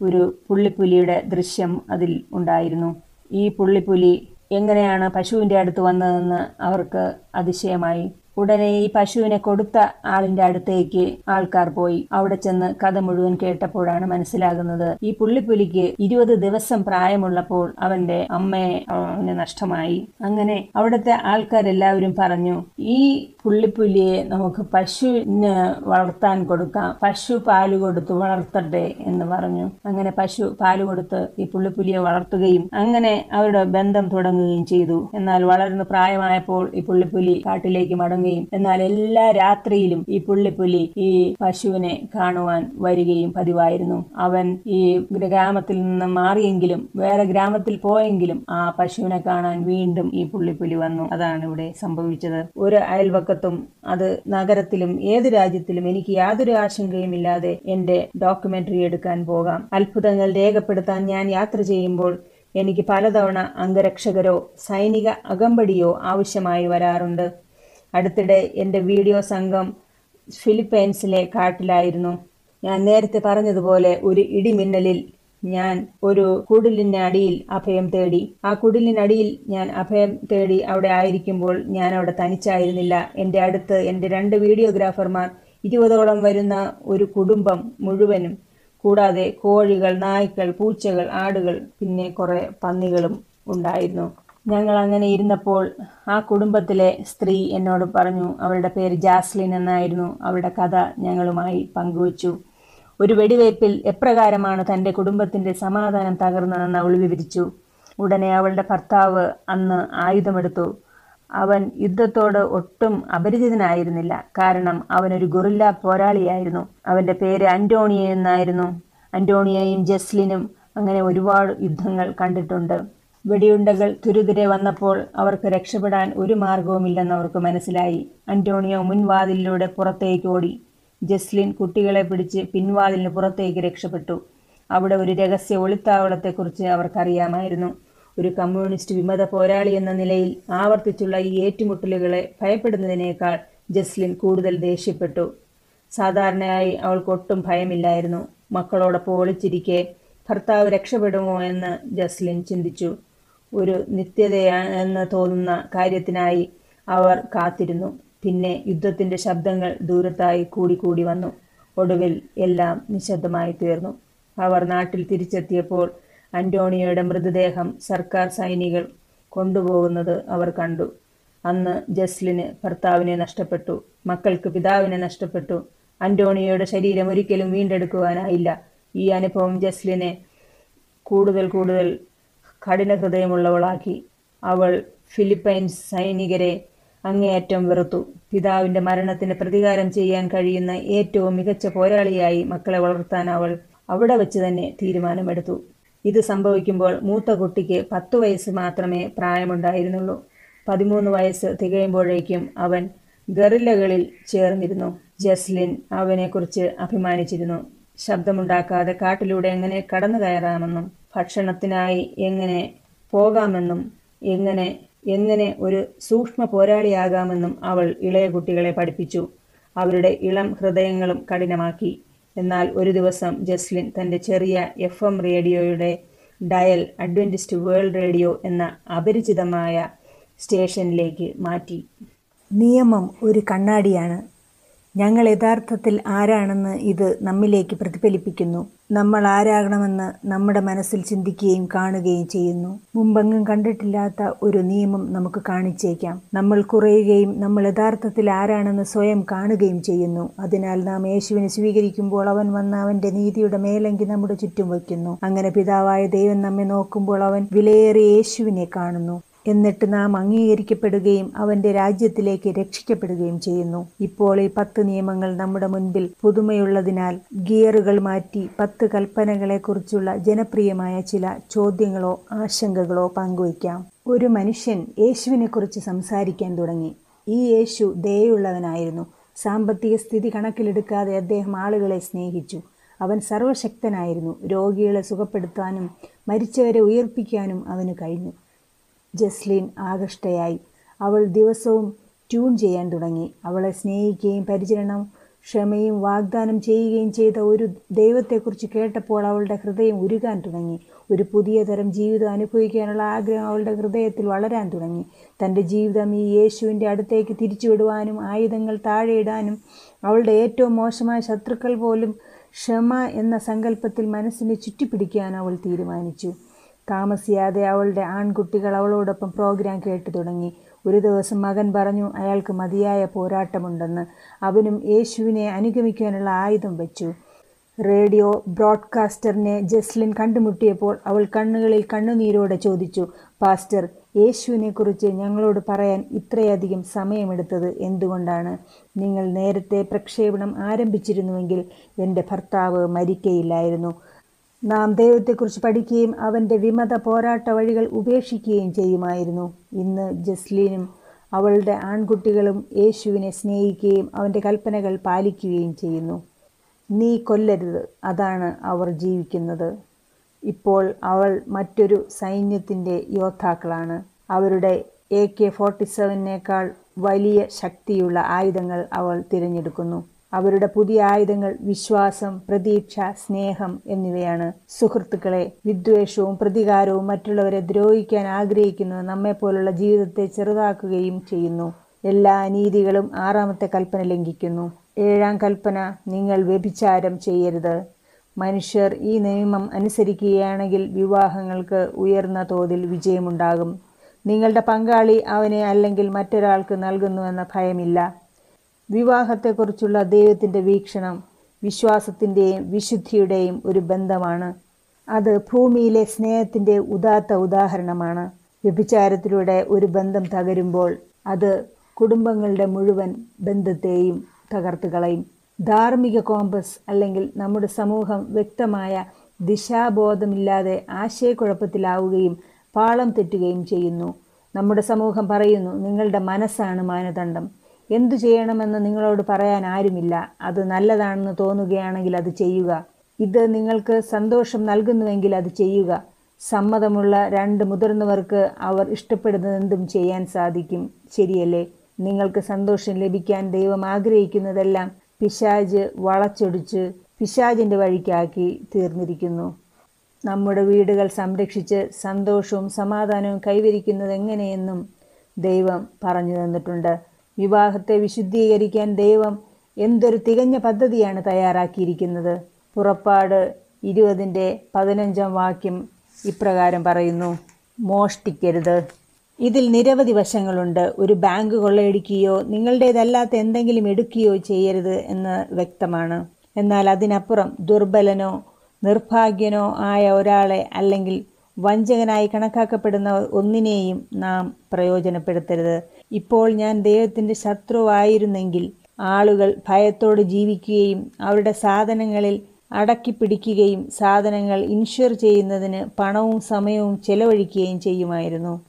ഒരു പുള്ളിപ്പുലിയുടെ ദൃശ്യം അതിൽ ഉണ്ടായിരുന്നു. ഈ പുള്ളിപ്പുലി എങ്ങനെയാണ് പശുവിന്റെ അടുത്ത് വന്നതെന്ന് അവർക്ക് അതിശയമായി. ഉടനെ ഈ പശുവിനെ കൊടുത്ത ആളിന്റെ അടുത്തേക്ക് ആൾക്കാർ പോയി. അവിടെ ചെന്ന് കഥ മുഴുവൻ കേട്ടപ്പോഴാണ് മനസ്സിലാകുന്നത്. ഈ പുള്ളിപ്പുലിക്ക് ഇരുപത് ദിവസം പ്രായമുള്ളപ്പോൾ അവന്റെ അമ്മയെ അവന് നഷ്ടമായി. അങ്ങനെ അവിടുത്തെ ആൾക്കാരെല്ലാവരും പറഞ്ഞു ഈ പുള്ളിപ്പുലിയെ നമുക്ക് പശുവിന് വളർത്താൻ കൊടുക്കാം. പശു പാൽ കൊടുത്ത് വളർത്തട്ടെ എന്ന് പറഞ്ഞു. അങ്ങനെ പശു പാൽ കൊടുത്ത് ഈ പുള്ളിപ്പുലിയെ വളർത്തുകയും അങ്ങനെ അവരുടെ ബന്ധം തുടങ്ങുകയും ചെയ്തു. എന്നാൽ വളർന്ന് പ്രായമായപ്പോൾ ഈ പുള്ളിപ്പുലി കാട്ടിലേക്ക് മടങ്ങുകയും എന്നാൽ എല്ലാ രാത്രിയിലും ഈ പുള്ളിപ്പുലി ഈ പശുവിനെ കാണുവാൻ വരികയും പതിവായിരുന്നു. അവൻ ഈ ഗ്രാമത്തിൽ നിന്ന് മാറിയെങ്കിലും വേറെ ഗ്രാമത്തിൽ പോയെങ്കിലും ആ പശുവിനെ കാണാൻ വീണ്ടും ഈ പുള്ളിപ്പുലി വന്നു. അതാണ് ഇവിടെ സംഭവിച്ചത്. ഒരു അയൽവക്കത്തും അത് നഗരത്തിലും ഏത് രാജ്യത്തിലും എനിക്ക് യാതൊരു ആശങ്കയും ഇല്ലാതെ എന്റെ ഡോക്യുമെന്ററി എടുക്കാൻ പോകാം. അത്ഭുതങ്ങൾ രേഖപ്പെടുത്താൻ ഞാൻ യാത്ര ചെയ്യുമ്പോൾ എനിക്ക് പലതവണ അംഗരക്ഷകരോ സൈനിക അകമ്പടിയോ ആവശ്യമായി വരാറുണ്ട്. അടുത്തിടെ എന്റെ വീഡിയോ സംഘം ഫിലിപ്പൈൻസിലെ കാട്ടിലായിരുന്നു. ഞാൻ നേരത്തെ പറഞ്ഞതുപോലെ ഒരു ഇടിമിന്നലിൽ ഞാൻ ഒരു കുടിലിന്റെ അടിയിൽ അഭയം തേടി. ആ കുടിലിനടിയിൽ ഞാൻ അഭയം തേടി അവിടെ ആയിരിക്കുമ്പോൾ ഞാൻ അവിടെ തനിച്ചായിരുന്നില്ല. എന്റെ അടുത്ത് എന്റെ രണ്ട് വീഡിയോഗ്രാഫർമാർ ഇരുപതോളം വരുന്ന ഒരു കുടുംബം മുഴുവനും കൂടാതെ കോഴികൾ നായ്ക്കൾ പൂച്ചകൾ ആടുകൾ പിന്നെ കുറേ പന്നികളും ഉണ്ടായിരുന്നു. ഞങ്ങൾ അങ്ങനെ ഇരുന്നപ്പോൾ ആ കുടുംബത്തിലെ സ്ത്രീ എന്നോട് പറഞ്ഞു അവളുടെ പേര് ജാസ്ലിൻ എന്നായിരുന്നു. അവളുടെ കഥ ഞങ്ങളുമായി പങ്കുവച്ചു. ഒരു വെടിവയ്പിൽ എപ്രകാരമാണ് തന്റെ കുടുംബത്തിന്റെ സമാധാനം തകർന്നതെന്ന് അവൾ വിവരിച്ചു. ഉടനെ അവളുടെ ഭർത്താവ് അന്ന് ആയുധമെടുത്തു. അവൻ യുദ്ധത്തോട് ഒട്ടും അപരിചിതനായിരുന്നില്ല. കാരണം അവനൊരു ഗൊറില്ല പോരാളിയായിരുന്നു. അവന്റെ പേര് അന്റോണിയ എന്നായിരുന്നു. അന്റോണിയയും ജസ്ലിനും അങ്ങനെ ഒരുപാട് യുദ്ധങ്ങൾ കണ്ടിട്ടുണ്ട്. വെടിയുണ്ടകൾ തുരുതുരെ വന്നപ്പോൾ അവർക്ക് രക്ഷപ്പെടാൻ ഒരു മാർഗവുമില്ലെന്ന് അവർക്ക് മനസ്സിലായി. അന്റോണിയോ മുൻവാതിലിലൂടെ പുറത്തേക്ക് ഓടി. ജസ്ലിൻ കുട്ടികളെ പിടിച്ച് പിൻവാതിലിന് പുറത്തേക്ക് രക്ഷപ്പെട്ടു. അവിടെ ഒരു രഹസ്യ ഒളിത്താവളത്തെക്കുറിച്ച് അവർക്കറിയാമായിരുന്നു. ഒരു കമ്മ്യൂണിസ്റ്റ് വിമത പോരാളി എന്ന നിലയിൽ ആവർത്തിച്ചുള്ള ഈ ഏറ്റുമുട്ടലുകളെ ഭയപ്പെടുന്നതിനേക്കാൾ ജസ്ലിൻ കൂടുതൽ ദേഷ്യപ്പെട്ടു. സാധാരണയായി അവൾക്ക് ഒട്ടും ഭയമില്ലായിരുന്നു. മക്കളോടൊപ്പം ഒളിച്ചിരിക്കെ ഭർത്താവ് രക്ഷപ്പെടുമോ എന്ന് ജസ്ലിൻ ചിന്തിച്ചു. ഒരു നിത്യതയാണെന്ന് തോന്നുന്ന കാര്യത്തിനായി അവർ കാത്തിരുന്നു. പിന്നെ യുദ്ധത്തിന്റെ ശബ്ദങ്ങൾ ദൂരത്തായി കൂടിക്കൂടി വന്നു. ഒടുവിൽ എല്ലാം നിശബ്ദമായി തീർന്നു. അവർ നാട്ടിൽ തിരിച്ചെത്തിയപ്പോൾ അന്റോണിയോയുടെ മൃതദേഹം സർക്കാർ സൈനികൾ കൊണ്ടുപോകുന്നത് അവർ കണ്ടു. അന്ന് ജസ്ലിന് ഭർത്താവിനെ നഷ്ടപ്പെട്ടു. മക്കൾക്ക് പിതാവിനെ നഷ്ടപ്പെട്ടു. അന്റോണിയോയുടെ ശരീരം ഒരിക്കലും വീണ്ടെടുക്കുവാനായില്ല. ഈ അനുഭവം ജസ്ലിനെ കൂടുതൽ കൂടുതൽ കഠിന ഹൃദയമുള്ളവളാക്കി അവൾ ഫിലിപ്പൈൻസ് സൈനികരെ അങ്ങേയറ്റം വെറുത്തു. പിതാവിന്റെ മരണത്തിന് പ്രതികാരം ചെയ്യാൻ കഴിയുന്ന ഏറ്റവും മികച്ച പോരാളിയായി മക്കളെ വളർത്താൻ അവൾ അവിടെ വെച്ച് തന്നെ തീരുമാനമെടുത്തു. ഇത് സംഭവിക്കുമ്പോൾ മൂത്ത കുട്ടിക്ക് പത്തു വയസ്സ് മാത്രമേ പ്രായമുണ്ടായിരുന്നുള്ളൂ. പതിമൂന്ന് വയസ്സ് തികയുമ്പോഴേക്കും അവൻ ഗറില്ലകളിൽ ചേർന്നിരുന്നു. ജസ്ലിൻ അവനെക്കുറിച്ച് അഭിമാനിച്ചിരുന്നു. ശബ്ദമുണ്ടാക്കാതെ കാട്ടിലൂടെ എങ്ങനെ കടന്നു കയറാമെന്നും ഭക്ഷണത്തിനായി എങ്ങനെ പോകാമെന്നും എങ്ങനെ എങ്ങനെ ഒരു സൂക്ഷ്മ പോരാളിയാകാമെന്നും അവൾ ഇളയ കുട്ടികളെ പഠിപ്പിച്ചു. അവരുടെ ഇളം ഹൃദയങ്ങളും കഠിനമാക്കി. എന്നാൽ ഒരു ദിവസം ജസ്ലിൻ തന്റെ ചെറിയ എഫ് എം റേഡിയോയുടെ ഡയൽ അഡ്വന്റിസ്റ്റ് വേൾഡ് റേഡിയോ എന്ന അപരിചിതമായ സ്റ്റേഷനിലേക്ക് മാറ്റി. നിയമം ഒരു കണ്ണാടിയാണ്. ഞങ്ങൾ യഥാർത്ഥത്തിൽ ആരാണെന്ന് ഇത് നമ്മിലേക്ക് പ്രതിഫലിപ്പിക്കുന്നു. നമ്മൾ ആരാകണമെന്ന് നമ്മുടെ മനസ്സിൽ ചിന്തിക്കുകയും കാണുകയും ചെയ്യുന്നു. മുമ്പെങ്ങും കണ്ടിട്ടില്ലാത്ത ഒരു നിയമം നമുക്ക് കാണിച്ചേക്കാം. നമ്മൾ കുറയുകയും നമ്മൾ യഥാർത്ഥത്തിൽ ആരാണെന്ന് സ്വയം കാണുകയും ചെയ്യുന്നു. അതിനാൽ നാം യേശുവിനെ സ്വീകരിക്കുമ്പോൾ അവൻ വന്ന് അവന്റെ നീതിയുടെ മേലങ്കി നമ്മുടെ ചുറ്റും വയ്ക്കുന്നു. അങ്ങനെ പിതാവായ ദൈവം നമ്മെ നോക്കുമ്പോൾ അവൻ വിലയേറിയ യേശുവിനെ കാണുന്നു. എന്നിട്ട് നാം അംഗീകരിക്കപ്പെടുകയും അവന്റെ രാജ്യത്തിലേക്ക് രക്ഷിക്കപ്പെടുകയും ചെയ്യുന്നു. ഇപ്പോൾ ഈ പത്ത് നിയമങ്ങൾ നമ്മുടെ മുൻപിൽ പുതുമയുള്ളതിനാൽ ഗിയറുകൾ മാറ്റി പത്ത് കൽപ്പനകളെക്കുറിച്ചുള്ള ജനപ്രിയമായ ചില ചോദ്യങ്ങളോ ആശങ്കകളോ പങ്കുവയ്ക്കാം. ഒരു മനുഷ്യൻ യേശുവിനെക്കുറിച്ച് സംസാരിക്കാൻ തുടങ്ങി. ഈ യേശു ദയുള്ളവനായിരുന്നു സാമ്പത്തിക സ്ഥിതി കണക്കിലെടുക്കാതെ അദ്ദേഹം ആളുകളെ സ്നേഹിച്ചു. അവൻ സർവശക്തനായിരുന്നു രോഗികളെ സുഖപ്പെടുത്താനും മരിച്ചവരെ ഉയർപ്പിക്കാനും അവന് കഴിഞ്ഞു. ജസ്ലിൻ ആകൃഷ്ടയായി. അവൾ ദിവസവും ട്യൂൺ ചെയ്യാൻ തുടങ്ങി. അവളെ സ്നേഹിക്കുകയും പരിചരണം ക്ഷമയും വാഗ്ദാനം ചെയ്യുകയും ചെയ്ത ഒരു ദൈവത്തെക്കുറിച്ച് കേട്ടപ്പോൾ അവളുടെ ഹൃദയം ഉരുകാൻ തുടങ്ങി. ഒരു പുതിയ തരം ജീവിതം അനുഭവിക്കാനുള്ള ആഗ്രഹം അവളുടെ ഹൃദയത്തിൽ വളരാൻ തുടങ്ങി. തന്റെ ജീവിതം ഈ യേശുവിന്റെ അടുത്തേക്ക് തിരിച്ചുവിടുവാനും ആയുധങ്ങൾ താഴെയിടാനും അവളുടെ ഏറ്റവും മോശമായ ശത്രുക്കൾ പോലും ക്ഷമ എന്ന സങ്കല്പത്തിൽ മനസ്സിനെ ചുറ്റിപ്പിടിക്കാൻ അവൾ തീരുമാനിച്ചു. താമസിയാതെ അവളുടെ ആൺകുട്ടികൾ അവളോടൊപ്പം പ്രോഗ്രാം കേട്ടു തുടങ്ങി. ഒരു ദിവസം മകൻ പറഞ്ഞു അയാൾക്ക് മതിയായ പോരാട്ടമുണ്ടെന്ന്. അവനും യേശുവിനെ അനുഗമിക്കാനുള്ള ആയുധം വെച്ചു. റേഡിയോ ബ്രോഡ്കാസ്റ്ററിനെ ജസ്ലിൻ കണ്ടുമുട്ടിയപ്പോൾ അവൾ കണ്ണുകളിൽ കണ്ണുനീരോടെ ചോദിച്ചു പാസ്റ്റർ യേശുവിനെക്കുറിച്ച് ഞങ്ങളോട് പറയാൻ ഇത്രയധികം സമയമെടുത്തത് എന്തുകൊണ്ടാണ്? നിങ്ങൾ നേരത്തെ പ്രക്ഷേപണം ആരംഭിച്ചിരുന്നുവെങ്കിൽ എന്റെ ഭർത്താവ് മരിക്കയില്ലായിരുന്നു. നാം ദൈവത്തെക്കുറിച്ച് പഠിക്കുകയും അവന്റെ വിമത പോരാട്ട വഴികൾ ഉപേക്ഷിക്കുകയും ചെയ്യുമായിരുന്നു. ഇന്ന് ജസ്ലീനും അവളുടെ ആൺകുട്ടികളും യേശുവിനെ സ്നേഹിക്കുകയും അവന്റെ കൽപ്പനകൾ പാലിക്കുകയും ചെയ്യുന്നു. നീ കൊല്ലരുത് അതാണ് അവർ ജീവിക്കുന്നത്. ഇപ്പോൾ അവൾ മറ്റൊരു സൈന്യത്തിന്റെ യോദ്ധാക്കളാണ്. അവരുടെ എ കെ ഫോർട്ടി സെവനേക്കാൾ വലിയ ശക്തിയുള്ള ആയുധങ്ങൾ അവൾ തിരഞ്ഞെടുക്കുന്നു. അവരുടെ പുതിയ ആയുധങ്ങൾ വിശ്വാസം പ്രതീക്ഷ സ്നേഹം എന്നിവയാണ്. സുഹൃത്തുക്കളെ വിദ്വേഷവും പ്രതികാരവും മറ്റുള്ളവരെ ദ്രോഹിക്കാൻ ആഗ്രഹിക്കുന്നത് നമ്മെപ്പോലുള്ള ജീവിതത്തെ ചെറുതാക്കുകയും ചെയ്യുന്നു. എല്ലാ അനീതികളും ആറാമത്തെ കൽപ്പന ലംഘിക്കുന്നു. ഏഴാം കൽപ്പന നിങ്ങൾ വ്യഭിചാരം ചെയ്യരുത്. മനുഷ്യർ ഈ നിയമം അനുസരിക്കുകയാണെങ്കിൽ വിവാഹങ്ങൾക്ക് ഉയർന്ന തോതിൽ വിജയമുണ്ടാകും. നിങ്ങളുടെ പങ്കാളി അവനെ അല്ലെങ്കിൽ മറ്റൊരാൾക്ക് നൽകുന്നുവെന്ന ഭയമില്ല. വിവാഹത്തെക്കുറിച്ചുള്ള ദൈവത്തിന്റെ വീക്ഷണം വിശ്വാസത്തിന്റെയും വിശുദ്ധിയുടെയും ഒരു ബന്ധമാണ്. അത് ഭൂമിയിലെ സ്നേഹത്തിന്റെ ഉദാത്ത ഉദാഹരണമാണ്. വ്യഭിചാരത്തിലൂടെ ഒരു ബന്ധം തകരുമ്പോൾ അത് കുടുംബങ്ങളുടെ മുഴുവൻ ബന്ധത്തെയും തകർത്ത് കളയും. ധാർമ്മിക കോമ്പസ് അല്ലെങ്കിൽ നമ്മുടെ സമൂഹം വ്യക്തമായ ദിശാബോധമില്ലാതെ ആശയക്കുഴപ്പത്തിലാവുകയും പാളം തെറ്റുകയും ചെയ്യുന്നു. നമ്മുടെ സമൂഹം പറയുന്നു നിങ്ങളുടെ മനസ്സാണ് മാനദണ്ഡം. എന്തു ചെയ്യണമെന്ന് നിങ്ങളോട് പറയാൻ ആരുമില്ല. അത് നല്ലതാണെന്ന് തോന്നുകയാണെങ്കിൽ അത് ചെയ്യുക. ഇത് നിങ്ങൾക്ക് സന്തോഷം നൽകുന്നുവെങ്കിൽ അത് ചെയ്യുക. സമ്മതമുള്ള രണ്ട് മുതിർന്നവർക്ക് അവർ ഇഷ്ടപ്പെടുന്നതെന്തും ചെയ്യാൻ സാധിക്കും. ശരിയല്ലേ? നിങ്ങൾക്ക് സന്തോഷം ലഭിക്കാൻ ദൈവം ആഗ്രഹിക്കുന്നതെല്ലാം പിശാജ് വളച്ചൊടിച്ച് പിശാജിന്റെ വഴിക്കാക്കി തീർന്നിരിക്കുന്നു. നമ്മുടെ വീടുകൾ സംരക്ഷിച്ച് സന്തോഷവും സമാധാനവും കൈവരിക്കുന്നത് എങ്ങനെയെന്നും ദൈവം പറഞ്ഞു തന്നിട്ടുണ്ട്. വിവാഹത്തെ വിശുദ്ധീകരിക്കാൻ ദൈവം എന്തൊരു തികഞ്ഞ പദ്ധതിയാണ് തയ്യാറാക്കിയിരിക്കുന്നത്. പുറപ്പാട് ഇരുപതിന്റെ പതിനഞ്ചാം വാക്യം ഇപ്രകാരം പറയുന്നു മോഷ്ടിക്കരുത്. ഇതിൽ നിരവധി വശങ്ങളുണ്ട്. ഒരു ബാങ്ക് കൊള്ളയടിക്കുകയോ നിങ്ങളുടേതല്ലാത്ത എന്തെങ്കിലും എടുക്കുകയോ ചെയ്യരുത് എന്ന് വ്യക്തമാണ്. എന്നാൽ അതിനപ്പുറം ദുർബലനോ നിർഭാഗ്യനോ ആയ ഒരാളെ അല്ലെങ്കിൽ വഞ്ചകനായി കണക്കാക്കപ്പെടുന്ന ഒന്നിനെയും നാം പ്രയോജനപ്പെടുത്തരുത്. ഇപ്പോൾ ഞാൻ ദൈവത്തിന്റെ ശത്രുവായിരുന്നെങ്കിൽ ആളുകൾ ഭയത്തോട് ജീവിക്കുകയും അവരുടെ സാധനങ്ങളിൽ അടക്കി പിടിക്കുകയും സാധനങ്ങൾ ഇൻഷുർ ചെയ്യുന്നതിന് പണവും സമയവും ചെലവഴിക്കുകയും ചെയ്യുമായിരുന്നു.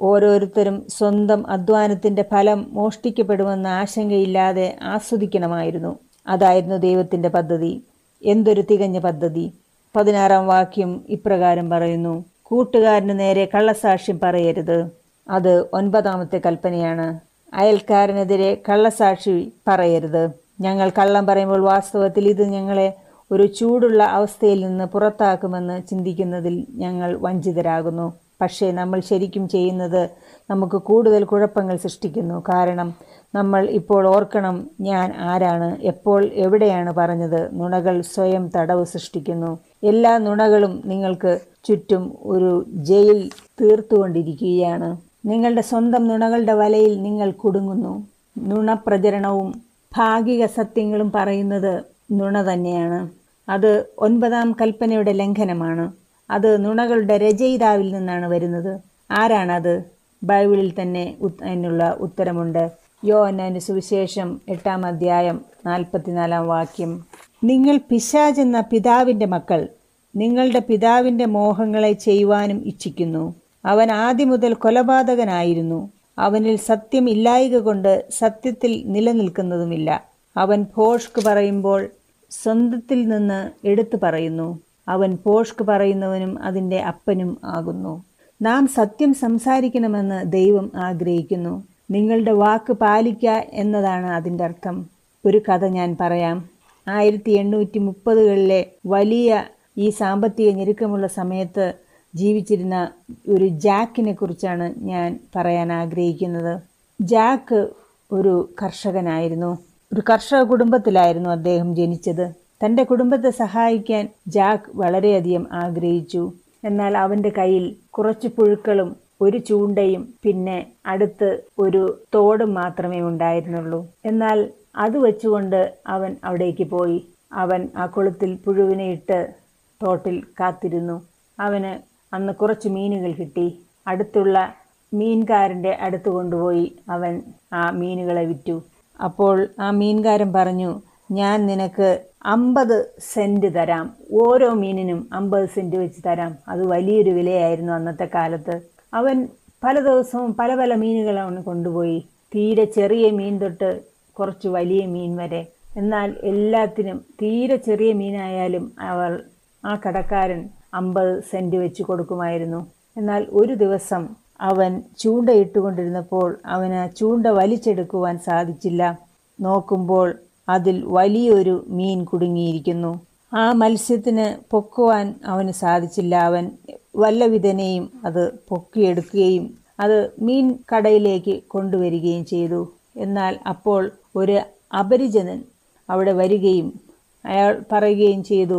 ഓരോരുത്തരും സ്വന്തം അധ്വാനത്തിന്റെ ഫലം മോഷ്ടിക്കപ്പെടുമെന്ന ആശങ്കയില്ലാതെ ആസ്വദിക്കണമായിരുന്നു. അതായിരുന്നു ദൈവത്തിന്റെ പദ്ധതി. എന്തൊരു തികഞ്ഞ പദ്ധതി. പതിനാറാം വാക്യം ഇപ്രകാരം പറയുന്നു. കൂട്ടുകാരന് നേരെ കള്ളസാക്ഷ്യം പറയരുത്. അത് ഒൻപതാമത്തെ കൽപ്പനയാണ്. അയൽക്കാരനെതിരെ കള്ളസാക്ഷി പറയരുത്. ഞങ്ങൾ കള്ളം പറയുമ്പോൾ വാസ്തവത്തിൽ ഇത് ഞങ്ങളെ ഒരു ചൂടുള്ള അവസ്ഥയിൽ നിന്ന് പുറത്താക്കുമെന്ന് ചിന്തിക്കുന്നതിൽ ഞങ്ങൾ വഞ്ചിതരാകുന്നു. പക്ഷേ നമ്മൾ ശരിക്കും ചെയ്യുന്നത് നമുക്ക് കൂടുതൽ കുഴപ്പങ്ങൾ സൃഷ്ടിക്കുന്നു. കാരണം നമ്മൾ ഇപ്പോൾ ഓർക്കണം ഞാൻ ആരാണ് എപ്പോൾ എവിടെയാണ് പറഞ്ഞത്. നുണകൾ സ്വയം തടവ് സൃഷ്ടിക്കുന്നു. എല്ലാ നുണകളും നിങ്ങൾക്ക് ചുറ്റും ഒരു ജയിൽ തീർത്തുകൊണ്ടിരിക്കുകയാണ്. നിങ്ങളുടെ സ്വന്തം നുണകളുടെ വലയിൽ നിങ്ങൾ കുടുങ്ങുന്നു. നുണപ്രചരണവും ഭാഗിക സത്യങ്ങളും പറയുന്നത് നുണ തന്നെയാണ്. അത് ഒൻപതാം കൽപ്പനയുടെ ലംഘനമാണ്. അത് നുണകളുടെ രചയിതാവിൽ നിന്നാണ് വരുന്നത്. ആരാണത്? ബൈബിളിൽ തന്നെ അതിനുള്ള ഉത്തരമുണ്ട്. യോഹന്നാന്റെ സുവിശേഷം എട്ടാം അധ്യായം നാൽപ്പത്തിനാലാം വാക്യം. നിങ്ങൾ പിശാജ് എന്ന പിതാവിന്റെ മക്കൾ നിങ്ങളുടെ പിതാവിന്റെ മോഹങ്ങളെ ചെയ്യുവാനും ഇച്ഛിക്കുന്നു. അവൻ ആദ്യം മുതൽ കൊലപാതകനായിരുന്നു. അവനിൽ സത്യം ഇല്ലായിക കൊണ്ട് സത്യത്തിൽ നിലനിൽക്കുന്നതുമില്ല. അവൻ ഭോഷ്ക് പറയുമ്പോൾ സ്വന്തത്തിൽ നിന്ന് എടുത്തു പറയുന്നു. അവൻ പോഷ്ക് പറയുന്നവനും അതിന്റെ അപ്പനും ആകുന്നു. നാം സത്യം സംസാരിക്കണമെന്ന് ദൈവം ആഗ്രഹിക്കുന്നു. നിങ്ങളുടെ വാക്ക് പാലിക്കുക എന്നതാണ് അതിന്റെ അർത്ഥം. ഒരു കഥ ഞാൻ പറയാം. ആയിരത്തി എണ്ണൂറ്റി മുപ്പതുകളിലെ വലിയ ഈ സാമ്പത്തിക ഞെരുക്കമുള്ള സമയത്ത് ജീവിച്ചിരുന്ന ഒരു ജാക്കിനെ കുറിച്ചാണ് ഞാൻ പറയാൻ ആഗ്രഹിക്കുന്നത്. ജാക്ക് ഒരു കർഷകനായിരുന്നു. ഒരു കർഷക കുടുംബത്തിലായിരുന്നു അദ്ദേഹം ജനിച്ചത്. തന്റെ കുടുംബത്തെ സഹായിക്കാൻ ജാക്ക് വളരെയധികം ആഗ്രഹിച്ചു. എന്നാൽ അവന്റെ കയ്യിൽ കുറച്ച് പുഴുക്കളും ഒരു ചൂണ്ടയും പിന്നെ അടുത്ത് ഒരു തോടും മാത്രമേ ഉണ്ടായിരുന്നുള്ളൂ. എന്നാൽ അത് വെച്ചുകൊണ്ട് അവൻ അവിടേക്ക് പോയി. അവൻ ആ കുളത്തിൽ പുഴുവിനെ ഇട്ട് തോട്ടിൽ കാത്തിരുന്നു. അവന് അന്ന് കുറച്ച് മീനുകൾ കിട്ടി. അടുത്തുള്ള മീൻകാരന്റെ അടുത്ത് കൊണ്ടുപോയി അവൻ ആ മീനുകളെ വിറ്റു. അപ്പോൾ ആ മീൻകാരൻ പറഞ്ഞു ഞാൻ നിനക്ക് അമ്പത് സെന്റ് തരാം. ഓരോ മീനിനും അമ്പത് സെന്റ് വെച്ച് തരാം. അത് വലിയൊരു വിലയായിരുന്നു അന്നത്തെ കാലത്ത്. അവൻ പല ദിവസവും പല പല മീനുകൾ അവൻ കൊണ്ടുപോയി. തീരെ ചെറിയ മീൻ തൊട്ട് കുറച്ച് വലിയ മീൻ വരെ. എന്നാൽ എല്ലാത്തിനും തീരെ ചെറിയ മീനായാലും അവൾ ആ കടക്കാരൻ അമ്പത് സെന്റ് വെച്ച് കൊടുക്കുമായിരുന്നു. എന്നാൽ ഒരു ദിവസം അവൻ ചൂണ്ടയിട്ടുകൊണ്ടിരുന്നപ്പോൾ അവന് ചൂണ്ട വലിച്ചെടുക്കുവാൻ സാധിച്ചില്ല. നോക്കുമ്പോൾ അതിൽ വലിയൊരു മീൻ കുടുങ്ങിയിരിക്കുന്നു. ആ മത്സ്യത്തിന് പൊക്കുവാൻ അവന് സാധിച്ചില്ല. അവൻ വല്ലവിധനെയും അത് പൊക്കിയെടുക്കുകയും അത് മീൻ കടയിലേക്ക് കൊണ്ടുവരികയും ചെയ്തു. എന്നാൽ അപ്പോൾ ഒരു അപരിചിതൻ അവിടെ വരികയും അയാൾ പറയുകയും ചെയ്തു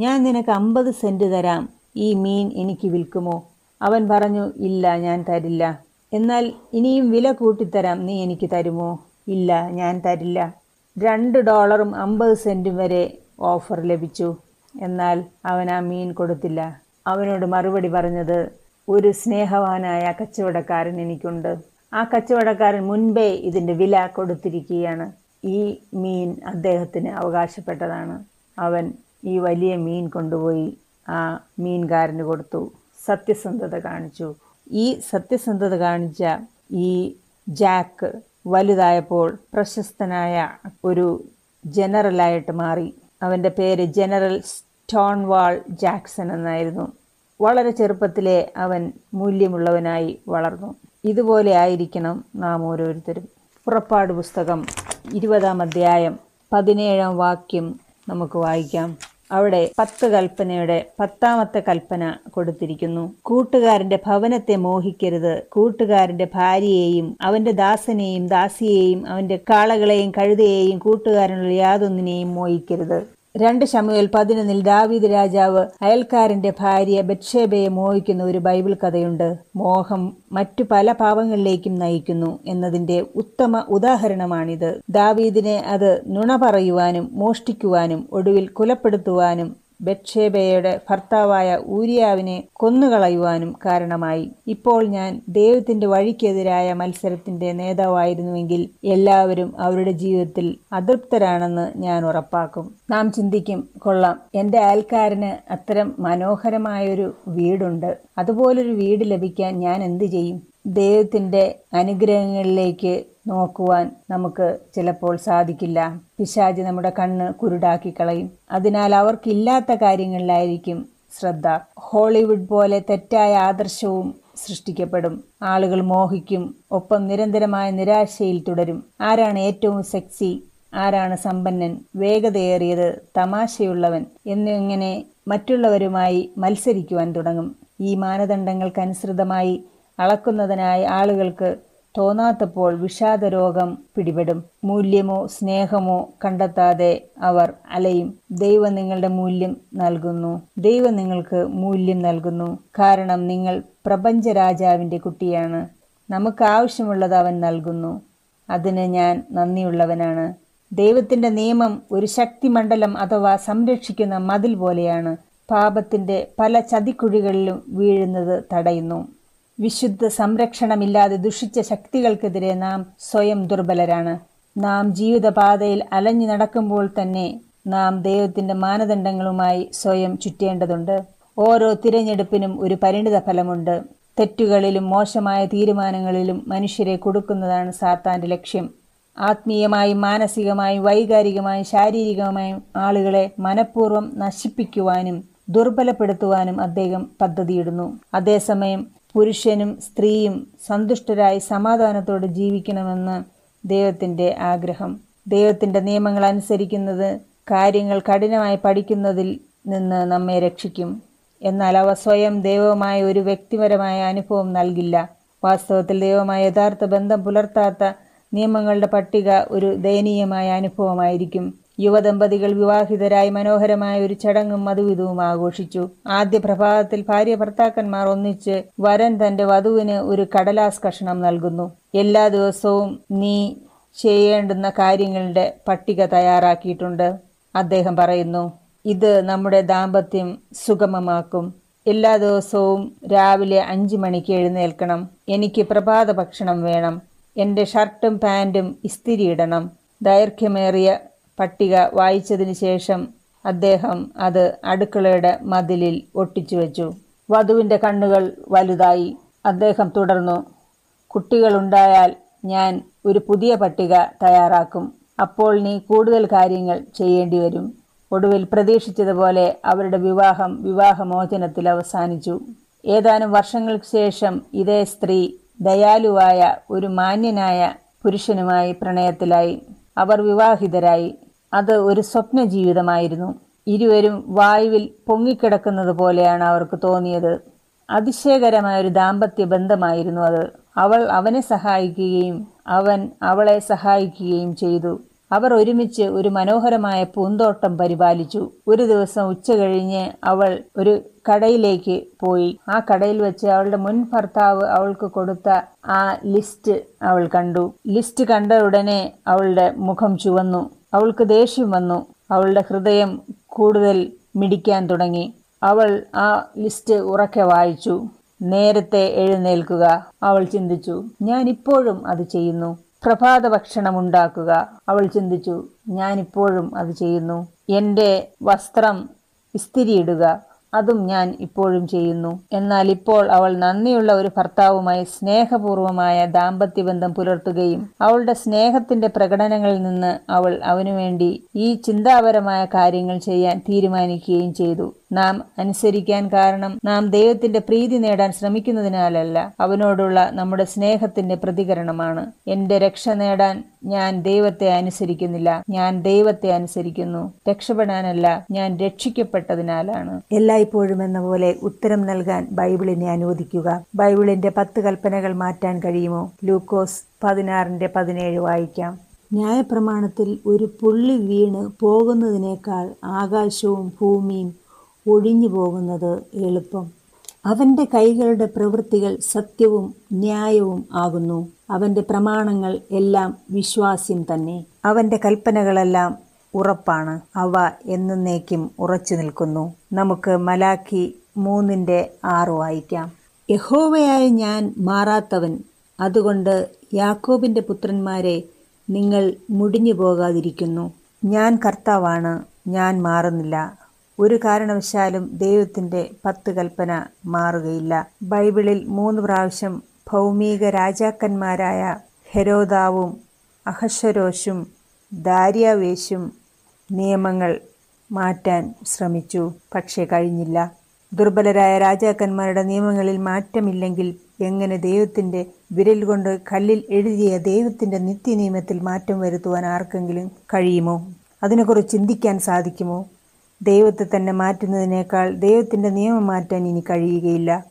ഞാൻ നിനക്ക് അമ്പത് സെന്റ് തരാം. ഈ മീൻ എനിക്ക് വിൽക്കുമോ? അവൻ പറഞ്ഞു ഇല്ല ഞാൻ തരില്ല. എന്നാൽ ഇനിയും വില കൂട്ടിത്തരാം. നീ എനിക്ക് തരുമോ? ഇല്ല ഞാൻ തരില്ല. രണ്ട് ഡോളറും അമ്പത് സെന്റും വരെ ഓഫർ ലഭിച്ചു. എന്നാൽ അവൻ ആ മീൻ കൊടുത്തില്ല. അവനോട് മറുപടി പറഞ്ഞത് ഒരു സ്നേഹവാനായ കച്ചവടക്കാരൻ എനിക്കുണ്ട്. ആ കച്ചവടക്കാരൻ മുൻപേ ഇതിന്റെ വില കൊടുത്തിരിക്കുകയാണ്. ഈ മീൻ അദ്ദേഹത്തിന് അവകാശപ്പെട്ടതാണ്. അവൻ ഈ വലിയ മീൻ കൊണ്ടുപോയി ആ മീൻകാരന് കൊടുത്തു. സത്യസന്ധത കാണിച്ചു. ഈ സത്യസന്ധത കാണിച്ച ഈ ജാക്ക് വലുതായപ്പോൾ പ്രശസ്തനായ ഒരു ജനറലായിട്ട് മാറി. അവന്റെ പേര് ജനറൽ സ്റ്റോൺവാൾ ജാക്സൺ എന്നായിരുന്നു. വളരെ ചെറുപ്പത്തിലെ അവൻ മൂല്യമുള്ളവനായി വളർന്നു. ഇതുപോലെ ആയിരിക്കണം നാം ഓരോരുത്തരും. പുറപ്പാട് പുസ്തകം ഇരുപതാം അധ്യായം പതിനേഴാം വാക്യം നമുക്ക് വായിക്കാം. അവിടെ പത്ത് കൽപ്പനയുടെ പത്താമത്തെ കൽപ്പന കൊടുത്തിരിക്കുന്നു. കൂട്ടുകാരന്റെ ഭവനത്തെ മോഹിക്കരുത്. കൂട്ടുകാരന്റെ ഭാര്യയെയും അവന്റെ ദാസനെയും ദാസിയെയും അവന്റെ കാളകളെയും കഴുതയെയും കൂട്ടുകാരനുള്ള യാതൊന്നിനെയും മോഹിക്കരുത്. രണ്ട് ശമുവേൽ പതിനൊന്നിൽ ദാവീദ് രാജാവ് അയൽക്കാരന്റെ ഭാര്യ ബത്ഷേബയെ മോഹിക്കുന്ന ഒരു ബൈബിൾ കഥയുണ്ട്. മോഹം മറ്റു പല പാവങ്ങളിലേക്കും നയിക്കുന്നു എന്നതിന്റെ ഉത്തമ ഉദാഹരണമാണിത്. ദാവീദിനെ അത് നുണ പറയുവാനും മോഷ്ടിക്കുവാനും ഒടുവിൽ കുലപ്പെടുത്തുവാനും ബത്ഷേബയുടെ ഭർത്താവായ ഊരിയാവിനെ കൊന്നുകളയുവാനും കാരണമായി. ഇപ്പോൾ ഞാൻ ദൈവത്തിന്റെ വഴിക്കെതിരായ മത്സരത്തിന്റെ നേതാവായിരുന്നുവെങ്കിൽ എല്ലാവരും അവരുടെ ജീവിതത്തിൽ അതൃപ്തരാണെന്ന് ഞാൻ ഉറപ്പാക്കും. നാം ചിന്തിക്കും കൊള്ളാം. എന്റെ അയൽക്കാരന് അത്തരം മനോഹരമായൊരു വീടുണ്ട്. അതുപോലൊരു വീട് ലഭിക്കാൻ ഞാൻ എന്തു ചെയ്യും? ദൈവത്തിന്റെ അനുഗ്രഹങ്ങളിലേക്ക് നോക്കുവാൻ നമുക്ക് ചിലപ്പോൾ സാധിക്കില്ല. പിശാജ് നമ്മുടെ കണ്ണ് കുരുടാക്കി കളയും. അതിനാൽ അവർക്കില്ലാത്ത കാര്യങ്ങളിലായിരിക്കും ശ്രദ്ധ. ഹോളിവുഡ് പോലെ തെറ്റായ ആദർശവും സൃഷ്ടിക്കപ്പെടും. ആളുകൾ മോഹിക്കും. ഒപ്പം നിരന്തരമായ നിരാശയിൽ തുടരും. ആരാണ് ഏറ്റവും സെക്സി? ആരാണ് സമ്പന്നൻ? വേഗതയേറിയത് തമാശയുള്ളവൻ എന്നിങ്ങനെ മറ്റുള്ളവരുമായി മത്സരിക്കുവാൻ തുടങ്ങും. ഈ മാനദണ്ഡങ്ങൾക്കനുസൃതമായി അളക്കുന്നതിനായി ആളുകൾക്ക് തോന്നാത്തപ്പോൾ വിഷാദരോഗം പിടിപെടും. മൂല്യമോ സ്നേഹമോ കണ്ടെത്താതെ അവർ അലയും. ദൈവം നിങ്ങളുടെ മൂല്യം നൽകുന്നു. ദൈവം നിങ്ങൾക്ക് മൂല്യം നൽകുന്നു. കാരണം നിങ്ങൾ പ്രപഞ്ച രാജാവിന്റെ കുട്ടിയാണ്. നമുക്ക് ആവശ്യമുള്ളത് അവൻ നൽകുന്നു. അതിന് ഞാൻ നന്ദിയുള്ളവനാണ്. ദൈവത്തിന്റെ നിയമം ഒരു ശക്തിമണ്ഡലം അഥവാ സംരക്ഷിക്കുന്ന മതിൽ പോലെയാണ്. പാപത്തിന്റെ പല ചതിക്കുഴികളിലും വീഴുന്നത് തടയുന്നു. വിശുദ്ധ സംരക്ഷണമില്ലാതെ ദുഷിച്ച ശക്തികൾക്കെതിരെ നാം സ്വയം ദുർബലരാണ്. നാം ജീവിതപാതയിൽ അലഞ്ഞു നടക്കുമ്പോൾ തന്നെ നാം ദൈവത്തിന്റെ മാനദണ്ഡങ്ങളുമായി സ്വയം ചുറ്റേണ്ടതുണ്ട്. ഓരോ തിരഞ്ഞെടുപ്പിനും ഒരു പരിണിത ഫലമുണ്ട്. തെറ്റുകളിലും മോശമായ തീരുമാനങ്ങളിലും മനുഷ്യരെ കൊടുക്കുന്നതാണ് സാത്താന്റെ ലക്ഷ്യം. ആത്മീയമായും മാനസികമായും വൈകാരികമായും ശാരീരികമായും ആളുകളെ മനഃപൂർവം നശിപ്പിക്കുവാനും ദുർബലപ്പെടുത്തുവാനും അദ്ദേഹം പദ്ധതിയിടുന്നു. അതേസമയം പുരുഷനും സ്ത്രീയും സന്തുഷ്ടരായി സമാധാനത്തോടെ ജീവിക്കണമെന്ന് ദൈവത്തിന്റെ ആഗ്രഹം. ദൈവത്തിന്റെ നിയമങ്ങൾ അനുസരിക്കുന്നത് കാര്യങ്ങൾ കഠിനമായി പഠിക്കുന്നതിൽ നിന്ന് നമ്മെ രക്ഷിക്കും. എന്നാൽ അവ സ്വയം ദൈവവുമായ ഒരു വ്യക്തിപരമായ അനുഭവം നൽകില്ല. വാസ്തവത്തിൽ ദൈവമായ യഥാർത്ഥ ബന്ധം പുലർത്താത്ത നിയമങ്ങളുടെ പട്ടിക ഒരു ദയനീയമായ അനുഭവമായിരിക്കും. യുവദമ്പതികൾ വിവാഹിതരായി മനോഹരമായ ഒരു ചടങ്ങും മധുവിധവും ആഘോഷിച്ചു. ആദ്യ പ്രഭാതത്തിൽ ഭാര്യ ഭർത്താക്കന്മാർ ഒന്നിച്ച് വരൻ തന്റെ വധുവിന് ഒരു കടലാസ് കഷണം നൽകുന്നു. എല്ലാ ദിവസവും നീ ചെയ്യേണ്ടുന്ന കാര്യങ്ങളുടെ പട്ടിക തയ്യാറാക്കിയിട്ടുണ്ട്. അദ്ദേഹം പറയുന്നു ഇത് നമ്മുടെ ദാമ്പത്യം സുഗമമാക്കും. എല്ലാ ദിവസവും രാവിലെ അഞ്ചു മണിക്ക് എഴുന്നേൽക്കണം. എനിക്ക് പ്രഭാത ഭക്ഷണം വേണം. എന്റെ ഷർട്ടും പാന്റും ഇസ്തിരിയിടണം ദൈർഘ്യമേറിയ പട്ടിക വായിച്ചതിന് ശേഷം അദ്ദേഹം അത് അടുക്കളയുടെ മതിലിൽ ഒട്ടിച്ചു വെച്ചു. വധുവിന്റെ കണ്ണുകൾ വലുതായി. അദ്ദേഹം തുടർന്നു കുട്ടികളുണ്ടായാൽ ഞാൻ ഒരു പുതിയ പട്ടിക തയ്യാറാക്കും. അപ്പോൾ നീ കൂടുതൽ കാര്യങ്ങൾ ചെയ്യേണ്ടി വരും. ഒടുവിൽ പ്രതീക്ഷിച്ചതുപോലെ അവരുടെ വിവാഹം വിവാഹമോചനത്തിൽ അവസാനിച്ചു. ഏതാനും വർഷങ്ങൾക്ക് ശേഷം ഇതേ സ്ത്രീ ദയാലുവായ ഒരു മാന്യനായ പുരുഷനുമായി പ്രണയത്തിലായി. അവർ വിവാഹിതരായി. അത് ഒരു സ്വപ്ന ജീവിതമായിരുന്നു. ഇരുവരും വായുവിൽ പൊങ്ങിക്കിടക്കുന്നത് പോലെയാണ് അവർക്ക് തോന്നിയത്. അതിശയകരമായ ഒരു ദാമ്പത്യ ബന്ധമായിരുന്നു അത്. അവൾ അവനെ സഹായിക്കുകയും അവൻ അവളെ സഹായിക്കുകയും ചെയ്തു. അവർ ഒരുമിച്ച് ഒരു മനോഹരമായ പൂന്തോട്ടം പരിപാലിച്ചു. ഒരു ദിവസം ഉച്ച കഴിഞ്ഞ് അവൾ ഒരു കടയിലേക്ക് പോയി. ആ കടയിൽ വെച്ച് അവളുടെ മുൻ ഭർത്താവ് അവൾക്ക് കൊടുത്ത ആ ലിസ്റ്റ് അവൾ കണ്ടു. ലിസ്റ്റ് കണ്ട ഉടനെ അവളുടെ മുഖം ചുവന്നു. അവൾക്ക് ദേഷ്യം വന്നു. അവളുടെ ഹൃദയം കൂടുതൽ മിടിക്കാൻ തുടങ്ങി. അവൾ ആ ലിസ്റ്റ് ഉറക്കെ വായിച്ചു. നേരത്തെ എഴുന്നേൽക്കുക. അവൾ ചിന്തിച്ചു ഞാൻ ഇപ്പോഴും അത് ചെയ്യുന്നു. പ്രഭാത ഭക്ഷണം ഉണ്ടാക്കുക അവൾ ചിന്തിച്ചു ഞാനിപ്പോഴും അത് ചെയ്യുന്നു. എന്റെ വസ്ത്രം ഇസ്തിരിയിടുക. അതും ഞാൻ ഇപ്പോഴും ചെയ്യുന്നു. എന്നാൽ ഇപ്പോൾ അവൾ നന്ദിയുള്ള ഒരു ഭർത്താവുമായി സ്നേഹപൂർവമായ ദാമ്പത്യബന്ധം പുലർത്തുകയും അവളുടെ സ്നേഹത്തിന്റെ പ്രകടനങ്ങളിൽ നിന്ന് അവൾ അവനുവേണ്ടി ഈ ചിന്താപരമായ കാര്യങ്ങൾ ചെയ്യാൻ തീരുമാനിക്കുകയും ചെയ്തു. നാം അനുസരിക്കാൻ കാരണം നാം ദൈവത്തിന്റെ പ്രീതി നേടാൻ ശ്രമിക്കുന്നതിനാലല്ല അവനോടുള്ള നമ്മുടെ സ്നേഹത്തിന്റെ പ്രതികരണമാണ്. എന്റെ രക്ഷ നേടാൻ ഞാൻ ദൈവത്തെ അനുസരിക്കുന്നില്ല ഞാൻ ദൈവത്തെ അനുസരിക്കുന്നു. രക്ഷപ്പെടാനല്ല ഞാൻ രക്ഷിക്കപ്പെട്ടതിനാലാണ്. എല്ലായ്പ്പോഴും എന്ന പോലെ ഉത്തരം നൽകാൻ ബൈബിളിനെ അനുവദിക്കുക. ബൈബിളിന്റെ പത്ത് കൽപ്പനകൾ മാറ്റാൻ കഴിയുമോ? ലൂക്കോസ് പതിനാറിന്റെ പതിനേഴ് വായിക്കാം. ന്യായപ്രമാണത്തിൽ ഒരു പുള്ളി വീണ് പോകുന്നതിനേക്കാൾ ആകാശവും ഭൂമിയും ഒഴിഞ്ഞു പോകുന്നത് എളുപ്പം. അവന്റെ കൈകളുടെ പ്രവൃത്തികൾ സത്യവും ന്യായവും ആകുന്നു. അവന്റെ പ്രമാണങ്ങൾ എല്ലാം വിശ്വാസ്യം തന്നെ. അവന്റെ കൽപ്പനകളെല്ലാം ഉറപ്പാണ്. അവ എന്നേക്കും ഉറച്ചു നിൽക്കുന്നു. നമുക്ക് മലാക്കി മൂന്നിന്റെ ആറ് വായിക്കാം. യഹോവയായ ഞാൻ മാറാത്തവൻ. അതുകൊണ്ട് യാക്കോബിന്റെ പുത്രന്മാരെ നിങ്ങൾ മുടിഞ്ഞു പോകാതിരിക്കുന്നു. ഞാൻ കർത്താവാണ്. ഞാൻ മാറുന്നില്ല. ഒരു കാരണവശാലും ദൈവത്തിന്റെ പത്ത് കൽപ്പന മാറുകയില്ല. ബൈബിളിൽ മൂന്ന് പ്രാവശ്യം ഭൗമിക രാജാക്കന്മാരായ ഹെരോദാവും അഹശ്വരോഷും ദാര്യാവേശും നിയമങ്ങൾ മാറ്റാൻ ശ്രമിച്ചു. പക്ഷേ കഴിഞ്ഞില്ല. ദുർബലരായ രാജാക്കന്മാരുടെ നിയമങ്ങളിൽ മാറ്റമില്ലെങ്കിൽ എങ്ങനെ ദൈവത്തിന്റെ വിരൽ കൊണ്ട് കല്ലിൽ എഴുതിയ ദൈവത്തിന്റെ നിത്യനിയമത്തിൽ മാറ്റം വരുത്തുവാൻ ആർക്കെങ്കിലും കഴിയുമോ? അതിനെക്കുറിച്ച് ചിന്തിക്കാൻ സാധിക്കുമോ? ദൈവത്തെ തന്നെ മാറ്റുന്നതിനേക്കാൾ ദൈവത്തിന്റെ നിയമം മാറ്റാൻ ഇനി കഴിയുകയില്ല.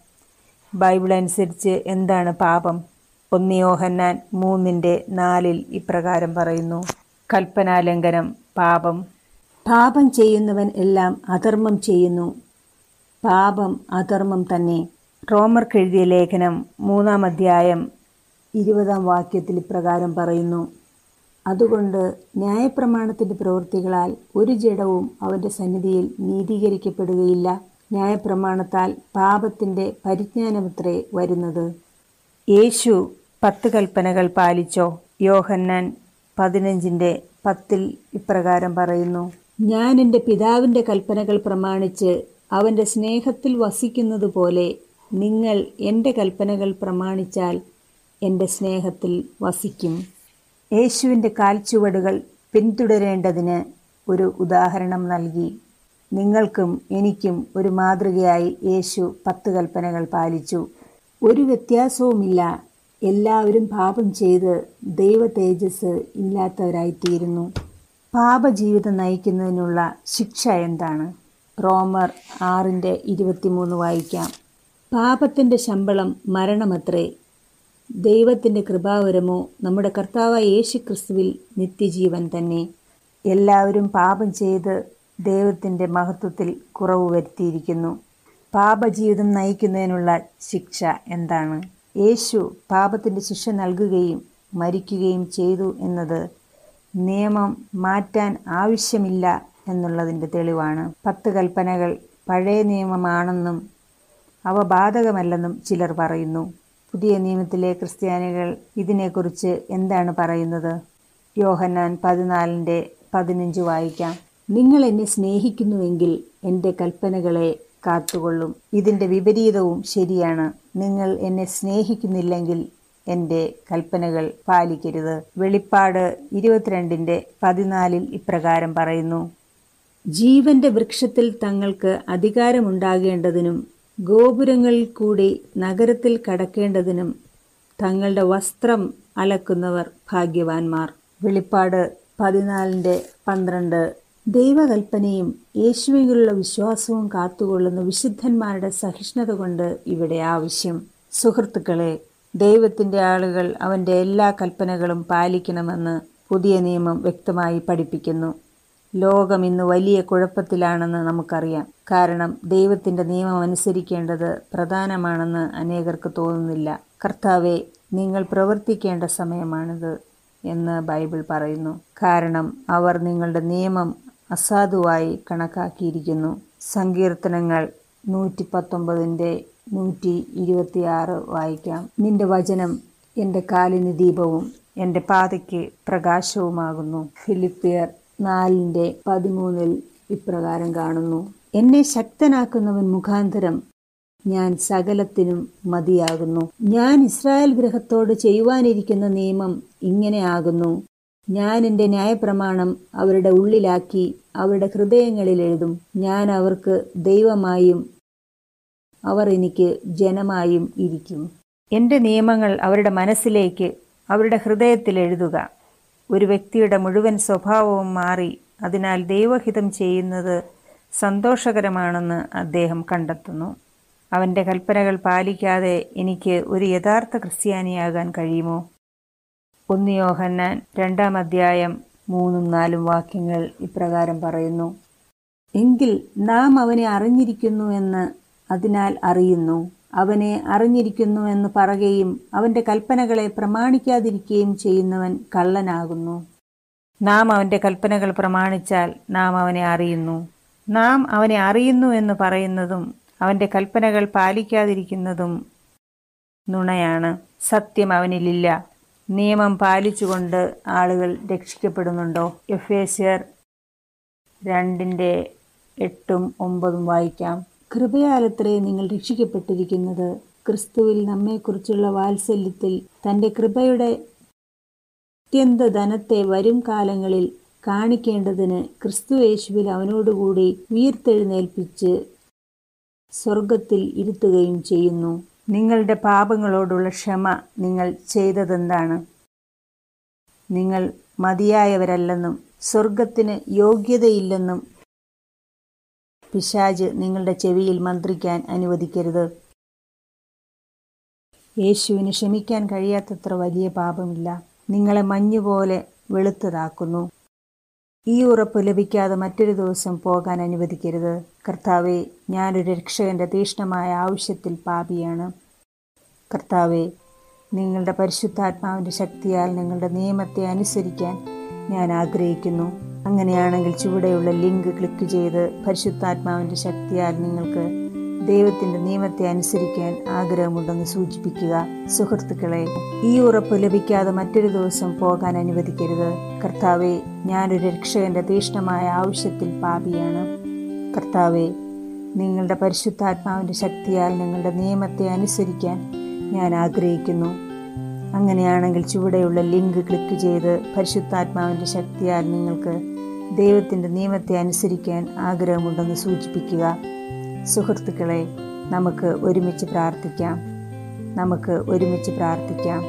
ബൈബിൾ അനുസരിച്ച് എന്താണ് പാപം? ഒന്നിയോഹന്നാൻ മൂന്നിന്റെ നാലിൽ ഇപ്രകാരം പറയുന്നു. കൽപ്പനാലംഘനം പാപം. പാപം ചെയ്യുന്നവൻ എല്ലാം അധർമ്മം ചെയ്യുന്നു. പാപം അധർമ്മം തന്നെ. റോമർക്ക് എഴുതിയ ലേഖനം മൂന്നാം അധ്യായം ഇരുപതാം വാക്യത്തിൽ ഇപ്രകാരം പറയുന്നു. അതുകൊണ്ട് ന്യായപ്രമാണത്തിന്റെ പ്രവൃത്തികളാൽ ഒരു ജഡവും അവന്റെ സന്നിധിയിൽ നീതീകരിക്കപ്പെടുകയില്ല. ന്യായപ്രമാണത്താൽ പാപത്തിന്റെ പരിജ്ഞാനമത്രേ വരുന്നത്. യേശു പത്ത് കൽപ്പനകൾ പാലിച്ചോ? യോഹന്നാൻ പതിനഞ്ചിന്റെ പത്തിൽ ഇപ്രകാരം പറയുന്നു ഞാൻ എന്റെ പിതാവിന്റെ കൽപ്പനകൾ പ്രമാണിച്ച് അവന്റെ സ്നേഹത്തിൽ വസിക്കുന്നത് പോലെ നിങ്ങൾ എന്റെ കൽപ്പനകൾ പ്രമാണിച്ചാൽ എന്റെ സ്നേഹത്തിൽ വസിക്കും. യേശുവിന്റെ കാൽച്ചുവടുകൾ പിന്തുടരേണ്ടതിന് ഒരു ഉദാഹരണം നൽകി. നിങ്ങൾക്കും എനിക്കും ഒരു മാതൃകയായി യേശു പത്ത് കൽപ്പനകൾ പാലിച്ചു. ഒരു വ്യത്യാസവുമില്ല. എല്ലാവരും പാപം ചെയ്ത് ദൈവ തേജസ് ഇല്ലാത്തവരായിത്തീരുന്നു. പാപജീവിതം നയിക്കുന്നതിനുള്ള ശിക്ഷ എന്താണ്? റോമർ ആറിന്റെ ഇരുപത്തിമൂന്ന് വായിക്കാം. പാപത്തിന്റെ ശമ്പളം മരണമത്രേ. ദൈവത്തിന്റെ കൃപാവരമോ നമ്മുടെ കർത്താവായ യേശു ക്രിസ്തുവിൽ നിത്യജീവൻ തന്നെ. എല്ലാവരും പാപം ചെയ്ത് ദൈവത്തിന്റെ മഹത്വത്തിൽ കുറവ് വരുത്തിയിരിക്കുന്നു. പാപജീവിതം നയിക്കുന്നതിനുള്ള ശിക്ഷ എന്താണ്? യേശു പാപത്തിന്റെ ശിക്ഷ നൽകുകയും മരിക്കുകയും ചെയ്തു എന്നത് നിയമം മാറ്റാൻ ആവശ്യമില്ല എന്നുള്ളതിന്റെ തെളിവാണ്. പത്ത് കൽപ്പനകൾ പഴയ നിയമമാണെന്നും അവ ബാധകമല്ലെന്നും ചിലർ പറയുന്നു. പുതിയ നിയമത്തിലെ ക്രിസ്ത്യാനികൾ ഇതിനെക്കുറിച്ച് എന്താണ് പറയുന്നത്? യോഹന്നാൻ പതിനാലിന്റെ പതിനഞ്ച് വായിക്കാം. നിങ്ങൾ എന്നെ സ്നേഹിക്കുന്നുവെങ്കിൽ എന്റെ കൽപ്പനകളെ കാത്തുകൊള്ളും. ഇതിന്റെ വിപരീതവും ശരിയാണ്. നിങ്ങൾ എന്നെ സ്നേഹിക്കുന്നില്ലെങ്കിൽ എന്റെ കൽപ്പനകൾ പാലിക്കരുത് വെളിപ്പാട് ഇരുപത്തിരണ്ടിന്റെ പതിനാലിൽ ഇപ്രകാരം പറയുന്നു. ജീവന്റെ വൃക്ഷത്തിൽ തങ്ങൾക്ക് അധികാരമുണ്ടാകേണ്ടതിനും ഗോപുരങ്ങളിൽ കൂടി നഗരത്തിൽ കടക്കേണ്ടതിനും തങ്ങളുടെ വസ്ത്രം അലക്കുന്നവർ ഭാഗ്യവാന്മാർ. വെളിപ്പാട് പതിനാലിന്റെ പന്ത്രണ്ട്. ദൈവകൽപ്പനയും യേശുവിലുള്ള വിശ്വാസവും കാത്തുകൊള്ളുന്ന വിശുദ്ധന്മാരുടെ സഹിഷ്ണുത കൊണ്ട് ഇവിടെ ആവശ്യം. സുഹൃത്തുക്കളെ ദൈവത്തിന്റെ ആളുകൾ അവന്റെ എല്ലാ കൽപ്പനകളും പാലിക്കണമെന്ന് പുതിയ നിയമം വ്യക്തമായി പഠിപ്പിക്കുന്നു. ലോകം ഇന്ന് വലിയ കുഴപ്പത്തിലാണെന്ന് നമുക്കറിയാം. കാരണം ദൈവത്തിന്റെ നിയമം അനുസരിക്കേണ്ടത് പ്രധാനമാണെന്ന് അനേകർക്ക് തോന്നുന്നില്ല. കർത്താവെ നിങ്ങൾ പ്രവർത്തിക്കേണ്ട സമയമാണിത് എന്ന് ബൈബിൾ പറയുന്നു. കാരണം അവർ നിങ്ങളുടെ നിയമം അസാധുവായി കണക്കാക്കിയിരിക്കുന്നു. സങ്കീർത്തനങ്ങൾ നൂറ്റി പത്തൊമ്പതിന്റെ നൂറ്റി ഇരുപത്തിയാറ് വായിക്കാം. നിന്റെ വചനം എന്റെ കാലിന് ദീപവും എന്റെ പാതയ്ക്ക് പ്രകാശവുമാകുന്നു. ഫിലിപ്പിയർ നാലിന്റെ പതിമൂന്നിൽ ഇപ്രകാരം കാണുന്നു. എന്നെ ശക്തനാക്കുന്നവൻ മുഖാന്തരം ഞാൻ സകലത്തിനും മതിയാകുന്നു. ഞാൻ ഇസ്രായേൽ ഗ്രഹത്തോട് ചെയ്യുവാനിരിക്കുന്ന നിയമം ഇങ്ങനെയാകുന്നു ഞാൻ എന്റെ ന്യായപ്രമാണം അവരുടെ ഉള്ളിലാക്കി അവരുടെ ഹൃദയങ്ങളിൽ എഴുതും. ഞാൻ അവർക്ക് ദൈവമായും അവർ എനിക്ക് ജനമായും ഇരിക്കും. എന്റെ നിയമങ്ങൾ അവരുടെ മനസ്സിലേക്ക് അവരുടെ ഹൃദയത്തിൽ എഴുതുക. ഒരു വ്യക്തിയുടെ മുഴുവൻ സ്വഭാവവും മാറി അതിനാൽ ദൈവഹിതം ചെയ്യുന്നത് സന്തോഷകരമാണെന്ന് അദ്ദേഹം കണ്ടെത്തുന്നു. അവന്റെ കൽപ്പനകൾ പാലിക്കാതെ എനിക്ക് ഒരു യഥാർത്ഥ ക്രിസ്ത്യാനിയാകാൻ കഴിയുമോ? ഒന്ന് യോഹന്നാൻ രണ്ടാം അധ്യായം മൂന്നും നാലും വാക്യങ്ങൾ ഇപ്രകാരം പറയുന്നു. എങ്കിൽ നാം അവനെ അറിഞ്ഞിരിക്കുന്നു എന്ന് അതിനാൽ അറിയുന്നു. അവനെ അറിഞ്ഞിരിക്കുന്നുവെന്ന് പറയുകയും അവന്റെ കൽപ്പനകളെ പ്രമാണിക്കാതിരിക്കുകയും ചെയ്യുന്നവൻ കള്ളനാകുന്നു. നാം അവന്റെ കൽപ്പനകൾ പ്രമാണിച്ചാൽ നാം അവനെ അറിയുന്നു. നാം അവനെ അറിയുന്നു എന്ന് പറയുന്നതും അവന്റെ കൽപ്പനകൾ പാലിക്കാതിരിക്കുന്നതും നുണയാണ്. സത്യം അവനിലില്ല. നിയമം പാലിച്ചുകൊണ്ട് ആളുകൾ രക്ഷിക്കപ്പെടുന്നുണ്ടോ? എഫ് എസിയർ രണ്ടിന്റെ എട്ടും ഒമ്പതും വായിക്കാം. കൃപയാലത്രേ നിങ്ങൾ രക്ഷിക്കപ്പെട്ടിരിക്കുന്നത്. ക്രിസ്തുവിൽ നമ്മെക്കുറിച്ചുള്ള വാത്സല്യത്തിൽ തന്റെ കൃപയുടെ അത്യന്ത ധനത്തെ വരും കാലങ്ങളിൽ കാണിക്കേണ്ടതിന് ക്രിസ്തു യേശുവിൽ അവനോടുകൂടി ഉയർത്തെഴുന്നേൽപ്പിച്ച് സ്വർഗത്തിൽ ഇരുത്തുകയും ചെയ്യുന്നു. നിങ്ങളുടെ പാപങ്ങളോടുള്ള ക്ഷമ നിങ്ങൾ ചെയ്തതെന്താണ്? നിങ്ങൾ മതിയായവരല്ലെന്നും സ്വർഗത്തിന് യോഗ്യതയില്ലെന്നും പിശാജ് നിങ്ങളുടെ ചെവിയിൽ മന്ത്രിക്കാൻ അനുവദിക്കരുത്. യേശുവിന് ക്ഷമിക്കാൻ കഴിയാത്തത്ര വലിയ പാപമില്ല. നിങ്ങളെ മഞ്ഞുപോലെ വെളുത്തതാക്കുന്നു. ഈ ഉറപ്പ് ലഭിക്കാതെ മറ്റൊരു ദിവസം പോകാൻ അനുവദിക്കരുത്. കർത്താവെ ഞാനൊരു രക്ഷകന്റെ തീഷ്ണമായ ആവശ്യത്തിൽ പാപിയാണ്. കർത്താവെ നിങ്ങളുടെ പരിശുദ്ധാത്മാവിന്റെ ശക്തിയാൽ നിങ്ങളുടെ നിയമത്തെ അനുസരിക്കാൻ ഞാൻ ആഗ്രഹിക്കുന്നു. അങ്ങനെയാണെങ്കിൽ ചുവടെയുള്ള ലിങ്ക് ക്ലിക്ക് ചെയ്ത് പരിശുദ്ധാത്മാവിന്റെ ശക്തിയാൽ നിങ്ങൾക്ക് ദൈവത്തിന്റെ നിയമത്തെ അനുസരിക്കാൻ ആഗ്രഹമുണ്ടെന്ന് സൂചിപ്പിക്കുക. സുഹൃത്തുക്കളെ ഈ ഉറപ്പ് ലഭിക്കാതെ മറ്റൊരു ദിവസം പോകാൻ അനുവദിക്കരുത്. കർത്താവെ ഞാനൊരു രക്ഷകന്റെ തീഷ്ണമായ ആവശ്യത്തിൽ പാപിയാണ്. കർത്താവെ നിങ്ങളുടെ പരിശുദ്ധാത്മാവിന്റെ ശക്തിയാൽ നിങ്ങളുടെ നിയമത്തെ അനുസരിക്കാൻ ഞാൻ ആഗ്രഹിക്കുന്നു. അങ്ങനെയാണെങ്കിൽ ചുവടെയുള്ള ലിങ്ക് ക്ലിക്ക് ചെയ്ത് പരിശുദ്ധാത്മാവിന്റെ ശക്തിയാൽ നിങ്ങൾക്ക് ദൈവത്തിന്റെ നിയമത്തെ അനുസരിക്കാൻ ആഗ്രഹമുണ്ടെന്ന് സൂചിപ്പിക്കുക. സുഹൃത്തുക്കളെ നമുക്ക് ഒരുമിച്ച് പ്രാർത്ഥിക്കാം. നമുക്ക് ഒരുമിച്ച് പ്രാർത്ഥിക്കാം.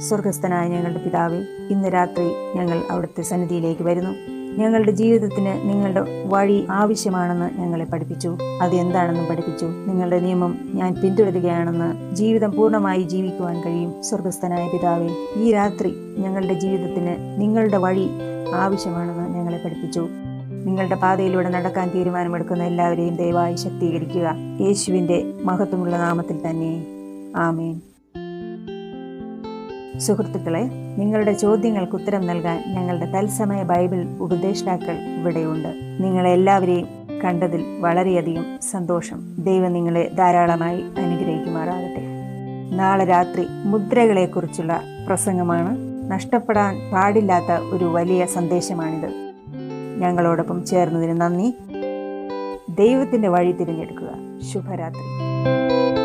സ്വർഗസ്ഥനായ ഞങ്ങളുടെ പിതാവേ ഇന്ന് രാത്രി ഞങ്ങൾ അവിടുത്തെ സന്നിധിയിലേക്ക് വരുന്നു. ഞങ്ങളുടെ ജീവിതത്തിന് നിങ്ങളുടെ വഴി ആവശ്യമാണെന്ന് ഞങ്ങളെ പഠിപ്പിച്ചു. അത് എന്താണെന്നും പഠിപ്പിച്ചു. നിങ്ങളുടെ നിയമം ഞാൻ പിന്തുടരുകയാണെന്ന് ജീവിതം പൂർണമായി ജീവിക്കുവാൻ കഴിയും. സ്വർഗസ്ഥനായ പിതാവേ ഈ രാത്രി ഞങ്ങളുടെ ജീവിതത്തിന് നിങ്ങളുടെ വഴി ആവശ്യമാണെന്ന് ഞങ്ങളെ പഠിപ്പിച്ചു. നിങ്ങളുടെ പാതയിലൂടെ നടക്കാൻ തീരുമാനമെടുക്കുന്ന എല്ലാവരെയും ദയവായി ശക്തീകരിക്കുക. യേശുവിന്റെ മഹത്വമുള്ള നാമത്തിൽ തന്നെ. ആമേൻ. സുഹൃത്തുക്കളെ നിങ്ങളുടെ ചോദ്യങ്ങൾക്ക് ഉത്തരം നൽകാൻ ഞങ്ങളുടെ തത്സമയ ബൈബിൾ ഉപദേഷ്ടാക്കൾ ഇവിടെയുണ്ട്. നിങ്ങളെ എല്ലാവരെയും കണ്ടതിൽ വളരെയധികം സന്തോഷം. ദൈവം നിങ്ങളെ ധാരാളമായി അനുഗ്രഹിക്കുമാറാകട്ടെ. നാളെ രാത്രി മുദ്രകളെക്കുറിച്ചുള്ള പ്രസംഗമാണ്. നഷ്ടപ്പെടാൻ പാടില്ലാത്ത ഒരു വലിയ സന്ദേശമാണിത്. ഞങ്ങളോടൊപ്പം ചേർന്നതിന് നന്ദി. ദൈവത്തിന്റെ വഴി തിരഞ്ഞെടുക്കുക. ശുഭരാത്രി.